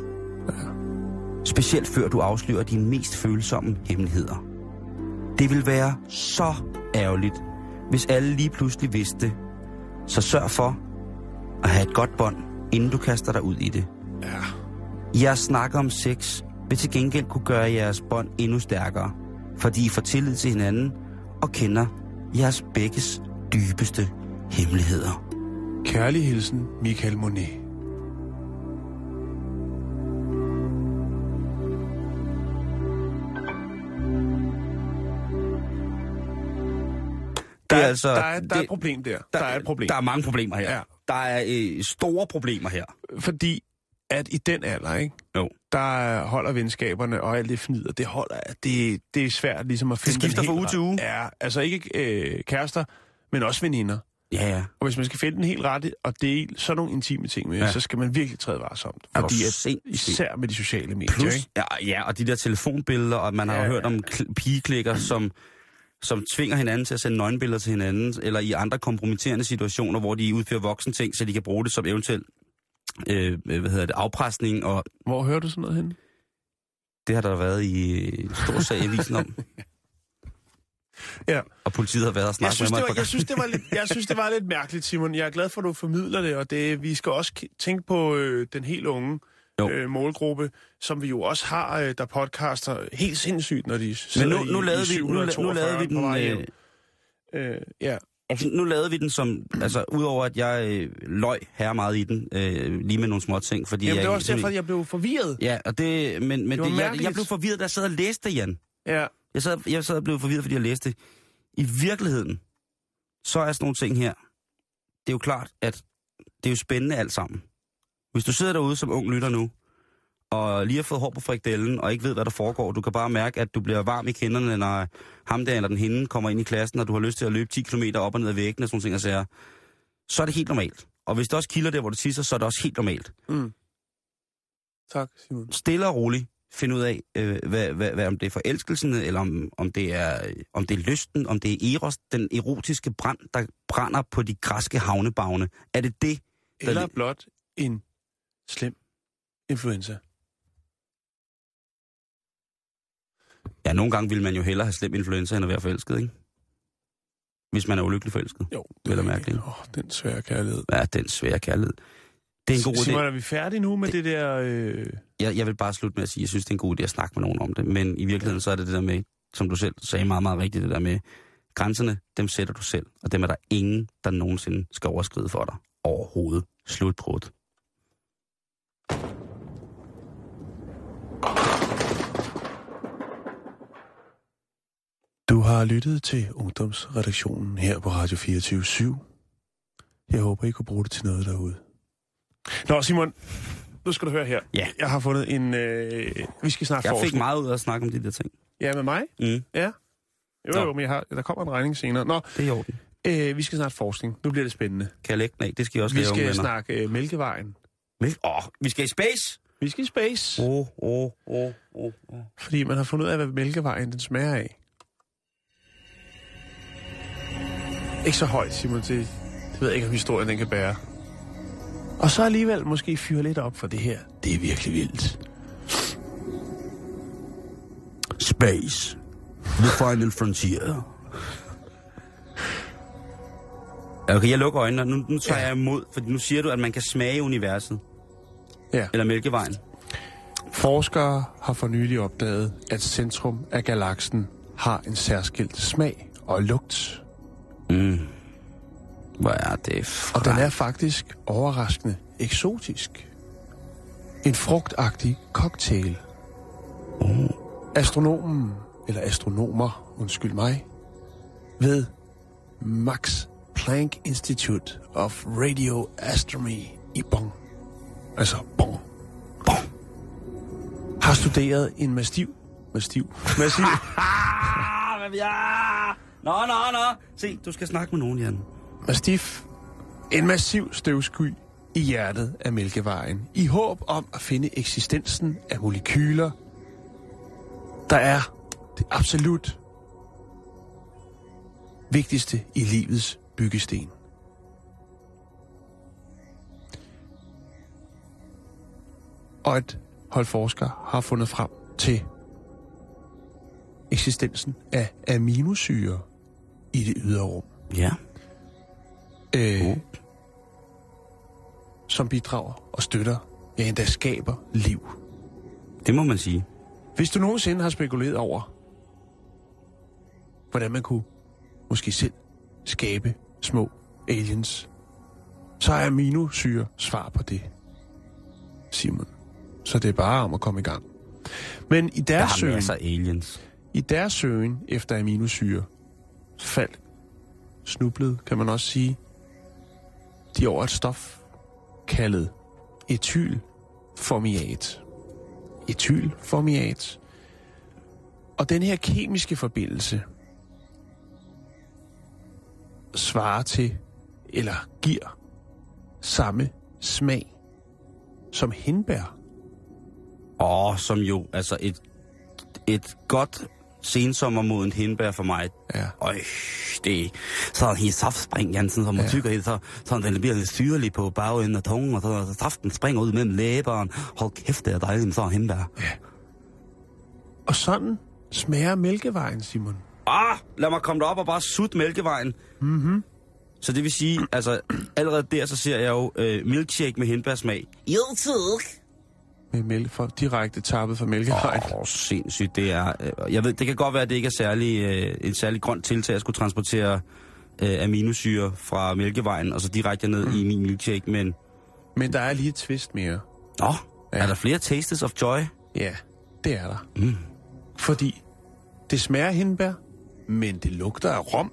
Specielt før du afslører dine mest følsomme hemmeligheder. Det vil være så ærgerligt, hvis alle lige pludselig vidste. Så sørg for at have et godt bånd, inden du kaster dig ud i det. Ja. Jeres snakker om sex vil til gengæld kunne gøre jeres bånd endnu stærkere, fordi I får tillid til hinanden og kender jeres begges dybeste hemmeligheder. Kærlig hilsen, Michael Monet. Der Det er, er altså- der, er, der er det- et problem der. Der, der er et problem. Der er mange problemer her. Ja. Der er øh, store problemer her. Fordi at i den alder, ikke? Jo. der holder venskaberne og alt det fnider, det holder, det, det er svært ligesom at finde skifter den fra uge til uge. Ja, altså ikke øh, kærester, men også veninder. Ja, ja. Og hvis man skal finde den helt rette og dele sådan nogle intime ting med, ja. Så skal man virkelig træde varsomt. Fordi at, sindssyg? især med de sociale medier, Plus, ikke? ja, ja, og de der telefonbilleder, og man har Ja, jo hørt ja. om kl- pigeklikker, som, som tvinger hinanden til at sende nøgenbilleder til hinanden, eller i andre kompromitterende situationer, hvor de udfører voksen ting, så de kan bruge det som eventuelt øh, hvad hedder det, afpresning, og Hvor hører du sådan noget hen? det har der været i en stor sag i avisen om. [laughs] Ja. Og politiet har været og snakket synes, med mig. var, jeg, synes, det var lidt, jeg synes, det var lidt mærkeligt, Simon. Jeg er glad for, at du formidler det, og det, vi skal også tænke på øh, den helt unge Jo. øh, målgruppe, som vi jo også har, øh, der podcaster helt sindssygt, når de Men nu, nu, i, lavede i vi, nu, nu lavede vi 742 på vej den... hjem. Øh, Øh, ja. Altså, nu lavede vi den som, altså udover at jeg øh, løg her meget i den, øh, lige med nogle små ting, fordi Jamen, jeg... det var også derfor, at jeg blev forvirret. Ja, og det, men, men Det det, jeg, jeg blev forvirret, da jeg sad og læste det, Jan. Ja. Jeg sad, jeg sad og blev forvirret, fordi jeg læste det. I virkeligheden, så er sådan nogle ting her, det er jo klart, at det er jo spændende alt sammen. Hvis du sidder derude som ung lytter nu, og lige har fået hår på frikdellen, og ikke ved, hvad der foregår, du kan bare mærke, at du bliver varm i kinderne, når ham der eller den hende kommer ind i klassen, og du har lyst til at løbe 10 km op og ned ad væggen og sådan ting, og sager, så er det helt normalt. Og hvis det også kilder der, hvor du tisser, så er det også helt normalt. Mm. Tak, Simon. stille og roligt finde ud af, øh, hvad, hvad, hvad, om det er forelskelsen, eller om, om, det er, øh, om det er lysten, om det er eros, den erotiske brand, der brænder på de græske havnebagne. Er det det? Der Eller blot en slem influenza. Ja, nogle gange vil man jo hellere have slem influenza, end at være forelsket, ikke? Hvis man er ulykkelig forelsket. Jo, og er mærkeligt. Åh, oh, den svære kærlighed. Ja, den svære kærlighed. Det er en god idé. Simon, er vi færdige nu med det, det der... Øh... Jeg, jeg vil bare slutte med at sige, at jeg synes, det er en god idé at snakke med nogen om det. Men i virkeligheden så er det det der med, som du selv sagde meget, meget rigtigt, det der med, grænserne, dem sætter du selv. Og dem er der ingen, der nogensinde skal overskride for dig. Overhovedet. Slutbrud. Du har lyttet til Ungdomsredaktionen her på Radio 24 /7. Jeg håber, I kunne bruge det til noget derude. Nå, Simon, nu skal du høre her. Ja. Jeg har fundet en... Øh... Vi skal snakke Jeg fik forskning. meget ud af at snakke om de der ting. Ja, med mig? Mm, Ja. Jo, Nå. jo, men jeg har... der kommer en regning senere. Nå, det er i orden. Øh, vi skal snart forskning. Nu bliver det spændende. Kan jeg lægge den af? Det skal jeg også Vi skal snakke øh, Mælkevejen. Men, åh, vi skal i space! Vi skal i space, Åh, åh, åh, åh, åh. fordi man har fundet ud af, hvad Mælkevejen den smager af. Ikke så højt, Simon. Det, det ved jeg ikke, om historien den kan bære. Og så alligevel måske fyre lidt op for det her. Det er virkelig vildt. Space. The final frontier. Okay, jeg lukker øjnene. Nu, nu tager Ja. jeg imod, for nu siger du, at man kan smage universet. Ja. Eller Mælkevejen. Forskere har for nylig opdaget, at centrum af galaksen har en særskilt smag og lugt. Mm. Hvor er det Og den er faktisk overraskende eksotisk. En frugtagtig cocktail. Astronomen, eller astronomer, undskyld mig, ved Max Planck Institute of Radio Astronomy i Bonn, altså Bonn, Bonn, har studeret en massiv, massiv, massiv, [laughs] ja! Nå, nå, nå. Se, du skal snakke med nogen, Jan. Mastiff, en massiv støvsky i hjertet af Mælkevejen, i håb om at finde eksistensen af molekyler, der er det absolut vigtigste i livets byggesten. Og et hold forskere har fundet frem til eksistensen af aminosyre i det ydre rum. Ja øh, som bidrager og støtter, ja endda skaber liv. Det må man sige. Hvis du nogensinde har spekuleret over, hvordan man kunne måske selv skabe små aliens, så er aminosyre svar på det, Simon. Så det er bare om at komme i gang. Men i Der deres, har søgen, masser aliens. i deres søgen efter aminosyre faldt, snublede, kan man også sige, de over et stof kaldet etylformiat. Etylformiat. Og den her kemiske forbindelse svarer til, eller giver, samme smag som hindbær. Åh, som jo, altså et, et godt sensommermoden hindbær for mig. Ja. Øj, det er sådan helt saftspring, Jansen, som man Ja. tykker i, så, så den bliver lidt syrlig på bagenden af tungen, og så saften springer ud mellem læberen. Hold kæft, det er dejligt med sådan en hindbær. Og sådan smager mælkevejen, Simon. Ah, lad mig komme derop og bare sut mælkevejen. Mm-hmm. Så det vil sige, altså allerede der, så ser jeg jo øh, milkshake med hindbærsmag. Jo, tak. Med mælke for, direkte tappet fra mælkevejen. Åh, oh, sindssygt. Det er, øh, jeg ved, det kan godt være, at det ikke er særlig, øh, en særlig grøn tiltag at skulle transportere øh, aminosyre fra mælkevejen, og så direkte ned mm. i min milkshake, men... Men der er lige et twist mere. Nå, ja. Ja. er der flere tastes of joy? Ja, det er der. Mm. Fordi det smager hindbær, men det lugter af rom.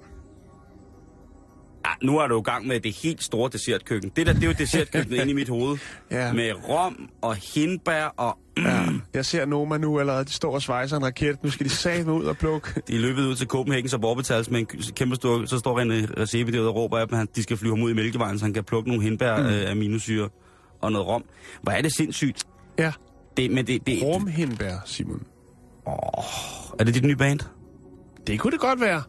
Ah, nu er du i gang med det helt store dessertkøkken. Det der, det er jo dessertkøkkenet inde i mit hoved. [laughs] Ja. Med rom og hindbær og... Mm, Ja. Jeg ser Noma nu allerede, de står og svejser en raket. Nu skal de satme ud og plukke. [laughs] De er løbet ud til Copenhagen som Borbetals med en kæmpe stor... Så står en recipe derude og råber af dem, at de skal flyve ham ud i mælkevejen, så han kan plukke nogle hindbær, mm. øh, aminosyre og noget rom. Hvor er det sindssygt. Ja, Det, men det, det, rumhindbær, Simon. er det dit nye band? Det kunne det godt være.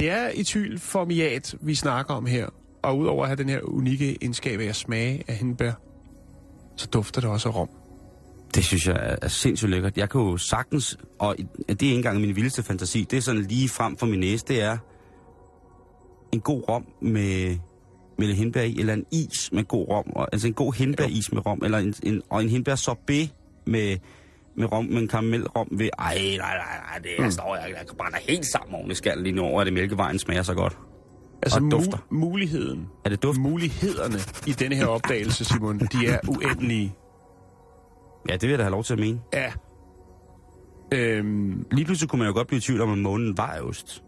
Det er etylformiat, vi snakker om her. Og udover at have den her unikke egenskab af at smage af hindbær, så dufter det også af rom. Det synes jeg er, er sindssygt lækkert. Jeg kan jo sagtens, og det er ikke engang min vildeste fantasi, det er sådan lige frem for min næse, det er en god rom med, med hindbær i, eller en is med god rom, og, altså en god hindbæris med rom, eller en, en, og en hindbær sorbet med, med rom, med en karamelrom ved. Ej, nej, nej, nej, det mm. står jeg, jeg brænder helt sammen oven i skallen lige nu over, at det mælkevejen smager så godt. Altså Og dufter. mu- muligheden. Er det duft? Mulighederne i denne her opdagelse, Simon, de er uendelige. Ja, det vil jeg da have lov til at mene. Ja. Øhm, Lige pludselig kunne man jo godt blive i tvivl om, at månen var ost.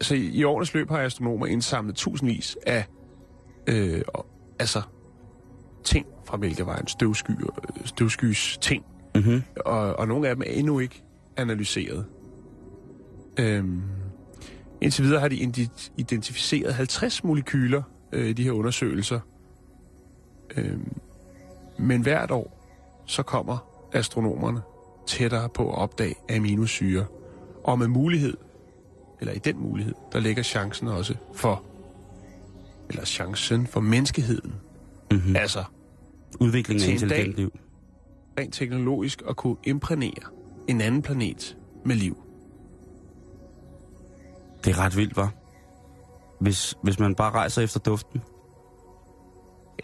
så i, i årenes løb har astronomer indsamlet tusindvis af øh, altså ting fra Mælkevejen, støvsky, støvskys ting, Mm-hmm. og, og nogle af dem er endnu ikke analyseret. Øhm, Indtil videre har de identificeret 50 molekyler øh, i de her undersøgelser. Øhm, men hvert år, så kommer astronomerne tættere på at opdage aminosyre. Og med mulighed, eller i den mulighed, der ligger chancen også for, eller chancen for menneskeheden. Mm-hmm. Altså Udvikling af intelligent liv. Rent teknologisk at kunne imprægnere en anden planet med liv. Det er ret vildt, var. Hvis, hvis man bare rejser efter duften.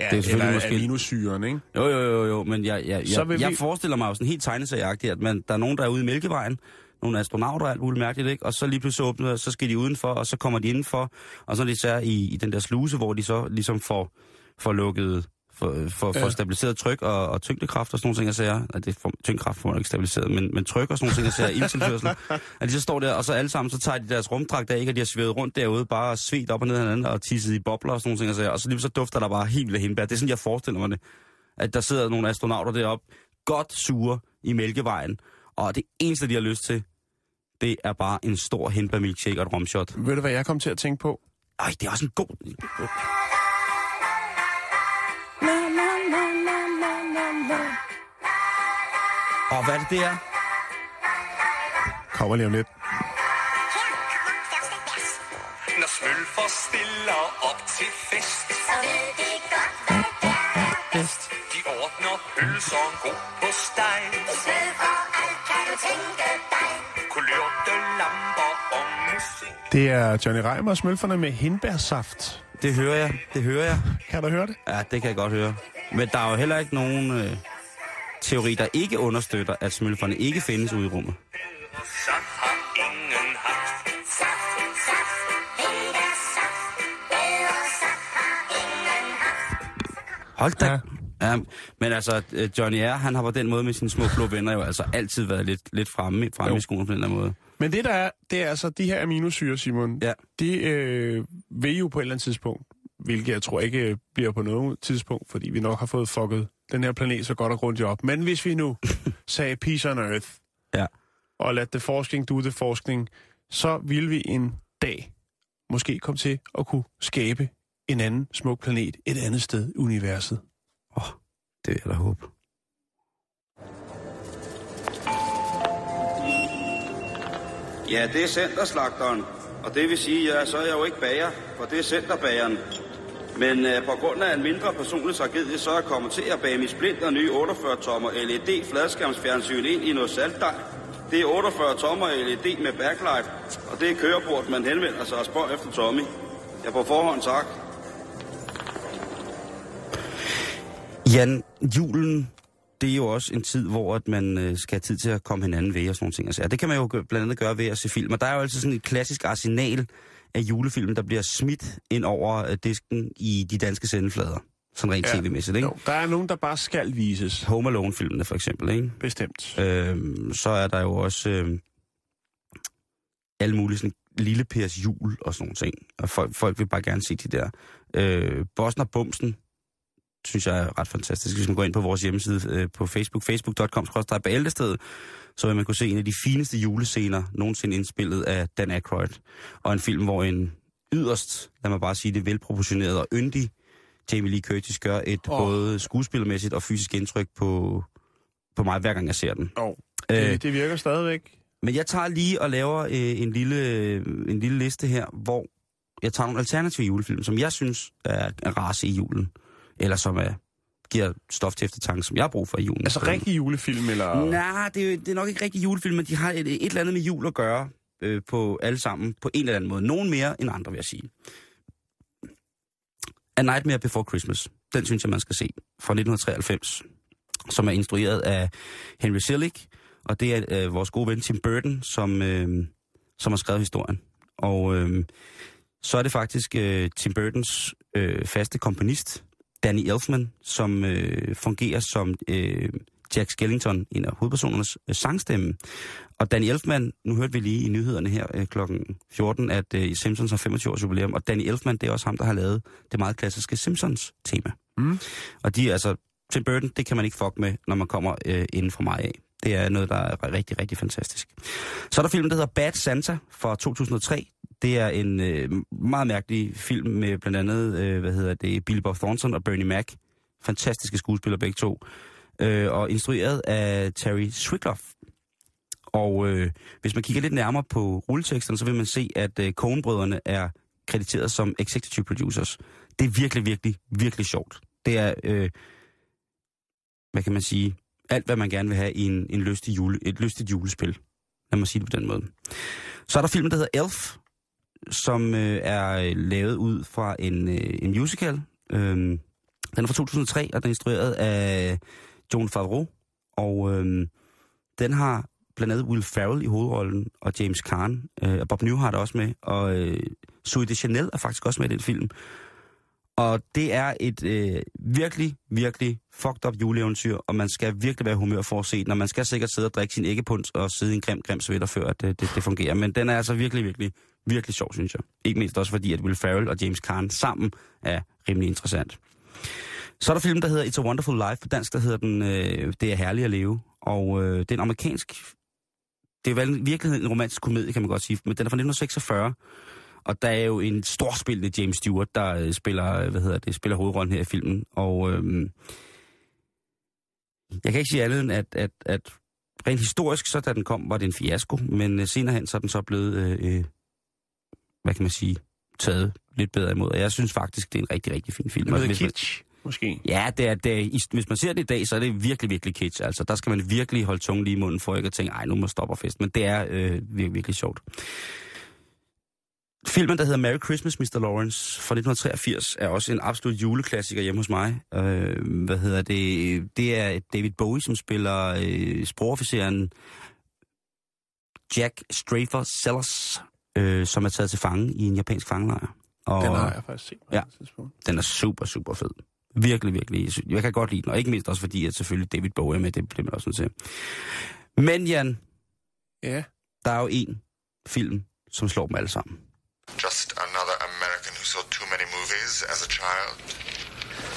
Ja, Det er selvfølgelig eller måske- aminosyren, ikke? Jo, jo, jo, jo, men jeg, jeg, jeg, vil jeg vi- forestiller mig jo sådan helt tegnesagagtigt, at man, der er nogen, der er ude i Mælkevejen, nogle astronauter og alt muligt mærkeligt, ikke? Og så lige pludselig åbner, så skal de udenfor, og så kommer de indenfor, og så er de så i, i den der sluse, hvor de så ligesom får, får lukket, for, for, for Ja. stabiliseret tryk og, og tyngdekraft og sådan nogle ting, jeg siger. At det får, tyngdekraft får man ikke stabiliseret, men, men tryk og sådan nogle ting, jeg siger, ildtilførsel. [laughs] At de så står der, og så alle sammen, så tager de deres rumdragt af, ikke? Og de har svævet rundt derude, bare svedt op og ned hinanden, og tisset i bobler og sådan nogle ting, jeg siger. Og så lige så dufter der bare helt vildt hindbær. Det er sådan, jeg forestiller mig det. At der sidder nogle astronauter deroppe, godt sure i Mælkevejen, og det eneste, de har lyst til, det er bare en stor hindbær milkshake og et romshot. Ved du, hvad jeg kom til at tænke på? Ej, det er også en god... Og hvad er det, det er? Kommer lige om lidt. Når smølfer stiller op til fest, Så ved de godt, hvad der er bedst. de ordner pølseren god på steg. Smød for alt kan du tænke dig. Kulørte lamper og musik. Det er Johnny Reimer og smølferne med hindbærsaft. Det hører jeg, det hører jeg. Kan du høre det? Ja, det kan jeg godt høre. Men der er jo heller ikke nogen øh, teori, der ikke understøtter, at smølferne ikke findes ude i rummet. Hold da. Ja. Ja. men altså, øh, Johnny R., han har på den måde med sine små blå venner jo altså altid været lidt, lidt fremme, fremme Jo. i skolen på den der måde. Men det der er, det er altså de her aminosyre, Simon. Ja. De øh, vil jo på et eller andet tidspunkt, hvilket jeg tror ikke øh, bliver på noget tidspunkt, fordi vi nok har fået fucket den her planet så godt og grundigt op. Men hvis vi nu [laughs] sagde peace on earth, Ja. og lad det forskning do det forskning, så vil vi en dag måske komme til at kunne skabe en anden smuk planet et andet sted i universet. Det vil jeg da håbe. Ja, det er centerslagteren. Og det vil sige, ja, så er jeg jo ikke bager, for det er centerbageren. Men øh, på grund af en mindre personlig tragedie, så er jeg kommet til at bage min splint og nye 48-tommer LED fladskærmsfjernsyn ind i noget saltdej. Det er 48 tommer LED med backlight, og det er kørebord, man henvender sig og spørger efter Tommy. Jeg på forhånd tak. Jan, julen, det er jo også en tid, hvor at man øh, skal have tid til at komme hinanden ved og sådan nogle ting. Altså, det kan man jo blandt andet gøre ved at se film. Og der er jo altid sådan et klassisk arsenal af julefilm, der bliver smidt ind over øh, disken i de danske sendeflader. Sådan rent Ja. tv-mæssigt, ikke? Jo, der er nogen, der bare skal vises. Home Alone-filmene for eksempel, ikke? Bestemt. Øhm, så er der jo også øh, alle mulige sådan lille Pers jul og sådan nogle ting. Og folk, folk vil bare gerne se de der. Øh, Bossen og Bumsen, synes jeg er ret fantastisk. Hvis man går ind på vores hjemmeside øh, på Facebook, facebook.com, så vil man kunne se en af de fineste julescener nogensinde indspillet af Dan Aykroyd. Og en film, hvor en yderst, lad mig bare sige det, velproportioneret og yndig Jamie Lee Curtis gør et oh. både skuespillermæssigt og fysisk indtryk på, på mig, hver gang jeg ser den. Jo, Øh, det, det virker stadigvæk. men jeg tager lige og laver øh, en, lille, øh, en lille liste her, hvor jeg tager nogle alternative julefilm, som jeg synes er, er rase i julen. Eller som er, giver stof til eftertanke, som jeg har brug for i julen. Altså rigtig julefilm, eller... Nej, det, er det er nok ikke rigtig julefilm, men de har et, et eller andet med jul at gøre øh, på alle sammen, på en eller anden måde. Nogen mere end andre, vil jeg sige. A Nightmare Before Christmas. Den synes jeg, man skal se. Fra 1993. Som er instrueret af Henry Selick. Og det er øh, vores gode ven Tim Burton, som, øh, som har skrevet historien. Og øh, så er det faktisk øh, Tim Burtons øh, faste komponist, Danny Elfman, som øh, fungerer som øh, Jack Skellington, en af hovedpersonernes øh, sangstemme. Og Danny Elfman, nu hørte vi lige i nyhederne her øh, klokken 14, at øh, Simpsons har 25 års jubilæum, og Danny Elfman, det er også ham, der har lavet det meget klassiske Simpsons-tema. Mm. Og de er altså, Tim Burton, det kan man ikke fuck med, når man kommer øh, inden for mig af. Det er noget, der er rigtig, rigtig fantastisk. Så er der filmen, der hedder Bad Santa fra 2003. Det er en øh, meget mærkelig film med blandt andet, øh, hvad hedder det, Billy Bob Thornton og Bernie Mac. Fantastiske skuespillere begge to. Øh, og instrueret af Terry Swigloff. Og øh, hvis man kigger lidt nærmere på rulleteksterne, så vil man se, at øh, Coen-brødrene er krediteret som executive producers. Det er virkelig, virkelig, virkelig sjovt. Det er, øh, hvad kan man sige, alt hvad man gerne vil have i en, en lystig jule, et lystigt julespil. Lad mig sige det på den måde. Så er der filmen, der hedder Elf, som øh, er øh, lavet ud fra en, øh, en musical. Øhm, den er fra 2003, og den er instrueret af John Favreau. Og øhm, den har blandt andet Will Ferrell i hovedrollen, og James Caan, øh, og Bob Newhart er også med, og øh, Zoe de Chanel er faktisk også med i den film. Og det er et øh, virkelig, virkelig fucked up juleeventyr, og man skal virkelig være humør for at se den, og man skal sikkert sidde og drikke sin æggepunds og sidde i en grim, grim sweater, før at det, det, det fungerer. Men den er altså virkelig, virkelig, virkelig sjov, synes jeg. Ikke mindst også fordi, at Will Ferrell og James Caan sammen er rimelig interessant. Så er der film, der hedder It's a Wonderful Life. På dansk, der hedder den øh, Det er herligt at leve. Og øh, det er en amerikansk... Det er vel i virkeligheden en romantisk komedie, kan man godt sige. Men den er fra 1946. Og der er jo en storspillende James Stewart, der øh, spiller, øh, hvad hedder det, spiller hovedrollen her i filmen. Og øh, jeg kan ikke sige andet end, at, at, at rent historisk, så da den kom, var det en fiasko. Men øh, senere hen, så er den så blevet, øh, øh kan man sige, taget lidt bedre imod. Og jeg synes faktisk, det er en rigtig, rigtig fin film. Det er hvis man- kitsch, måske. Ja, det er, det er, hvis man ser det i dag, så er det virkelig, virkelig kitsch. Altså, der skal man virkelig holde tungen lige i munden for ikke at tænke, ej, nu må stoppe og fest. Men det er øh, virkelig, virkelig sjovt. Filmen, der hedder Merry Christmas, Mr. Lawrence fra 1983, er også en absolut juleklassiker hjemme hos mig. Øh, hvad hedder det? Det er David Bowie, som spiller øh, sprogofficeren Jack Strafer Sellers, øh, som er taget til fange i en japansk fangelejr. Og, Den har jeg faktisk set på Ja. tidspunkt. den er super, super fed. Virkelig, virkelig. Jeg kan godt lide den, og ikke mindst også fordi, at selvfølgelig David Bowie er med, det bliver man også nødt til. Men Jan, Ja. der er jo en film, som slår dem alle sammen. Just another American who saw too many movies as a child.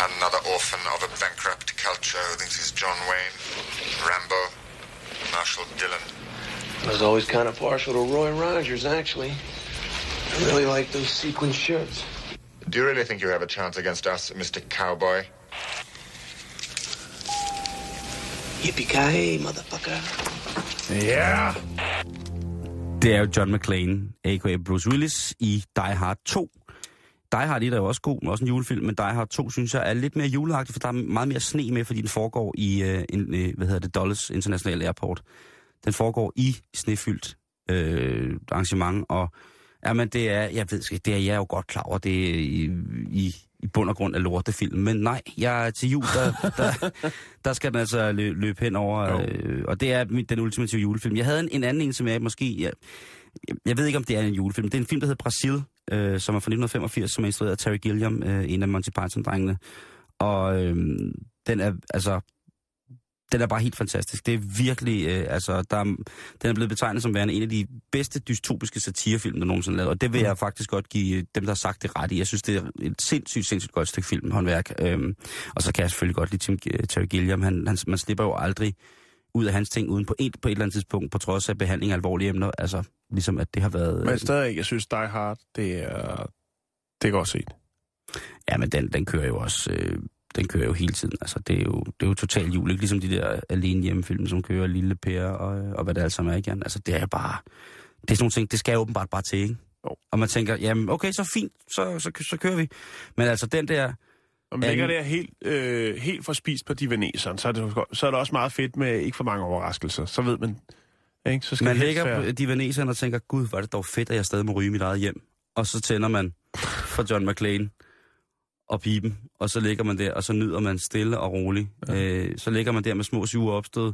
Another orphan of a bankrupt culture who thinks he's John Wayne, Rambo, Marshall Dillon. I was always kind of partial to Roy Rogers, actually. I really like those sequin shirts. Do you really think you have a chance against us, Mr. Cowboy? Yippee-ki-yay, motherfucker. Ja. Det er jo John McClane, a.k.a. Bruce Willis, i Die Hard 2. Die Hard 1 er jo også god, men også en julefilm, men Die Hard 2 synes jeg er lidt mere juleagtig, for der er meget mere sne med, fordi den foregår i, øh, en, øh, hvad hedder det, Dulles International Airport. Den foregår i snefyldt øh, arrangement, og jamen, det er, jeg ved ikke, det er jeg er jo godt klar over, det er i, i, i bund og grund af lortefilm, men nej, jeg til jul, der, der, [laughs] der skal den altså lø, løbe hen over, øh, og det er den ultimative julefilm. Jeg havde en, en anden en, som jeg måske, jeg, jeg ved ikke, om det er en julefilm. Det er en film, der hedder Brasil, øh, som er fra 1985, som er instrueret af Terry Gilliam, øh, en af Monty Python-drengene. Og øh, den er, altså, den er bare helt fantastisk. Det er virkelig, øh, altså, der er, den er blevet betegnet som værende en af de bedste dystopiske satirefilm, der nogensinde er lavet. Og det vil jeg faktisk godt give dem, der har sagt det ret i. Jeg synes, det er et sindssygt, sindssygt godt stykke filmhåndværk. Øhm, og så kan jeg selvfølgelig godt lide Tim, Terry Gilliam. Han, han, man slipper jo aldrig ud af hans ting uden på et, på et eller andet tidspunkt, på trods af behandling af alvorlige emner. Altså, ligesom at det har været... Men stadig, jeg synes, Die Hard, det er, det er godt set. Ja, men den, den kører jo også... Øh, den kører jo hele tiden. Altså, det er jo, det er jo totalt jul. Ikke ligesom de der alene hjemmefilm, som kører Lille Per og, og hvad det alt sammen er igen. Altså, det er bare... Det er sådan nogle ting, det skal jeg åbenbart bare til, ikke? Jo. Og man tænker, jamen, okay, så fint, så, så, så kører vi. Men altså, den der... Og man ligger der helt, øh, helt forspist på divaneseren, så er, det, så er det også meget fedt med ikke for mange overraskelser. Så ved man, ikke? Så skal Man ligger være- på divaneseren og tænker, gud, er det dog fedt, at jeg stadig må ryge mit eget hjem. Og så tænder man for John McClane og pipen, og så ligger man der, og så nyder man stille og roligt. Ja. Øh, så ligger man der med små sure opstød,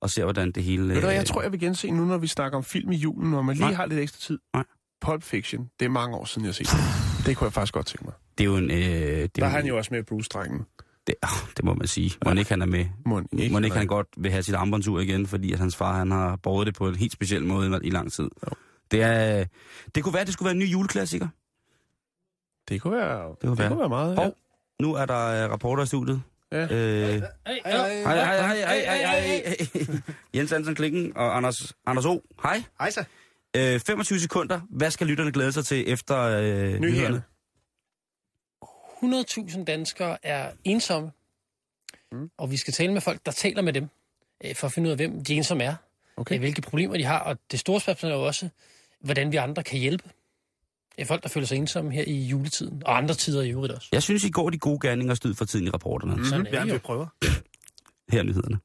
og ser, hvordan det hele... Ved du hvad, øh, jeg tror, jeg vil gense nu, når vi snakker om film i julen, når man lige Nej. har lidt ekstra tid. Nej. Pulp Fiction, det er mange år siden, jeg har set det. Det kunne jeg faktisk godt tænke mig. Det er jo en... Øh, det er Der er jo, han jo også med Bruce-drengen. det, oh, det må man sige. Må ikke han er med. Må Ikke, må ikke han godt vil have sit armbåndsur igen, fordi at hans far han har båret det på en helt speciel måde i lang tid. Jo. Det, er, det kunne være, at det skulle være en ny juleklassiker. Det kunne være, det kunne det være. Kunne være meget, ja. Hov, nu er der øh, rapporter i studiet. Ja. Øh, Hej, hej, hej, hej, hej, hej, hej. [laughs] Jens Hansen Klikken og Anders, Anders O. Hej. Hej så. Øh, 25 sekunder. Hvad skal lytterne glæde sig til efter øh, nyhederne? 100.000 danskere er ensomme, mm. og vi skal tale med folk, der taler med dem, øh, for at finde ud af, hvem de ensomme er, Okay. øh, hvilke problemer de har, og det store spørgsmål er jo også, hvordan vi andre kan hjælpe. Det er folk, der føler sig ensomme her i juletiden, og andre tider i øvrigt også. Jeg synes, I går de gode gerninger stød for tiden i rapporterne. Sådan er Ja, vi prøver. [clears throat] Her er nyhederne.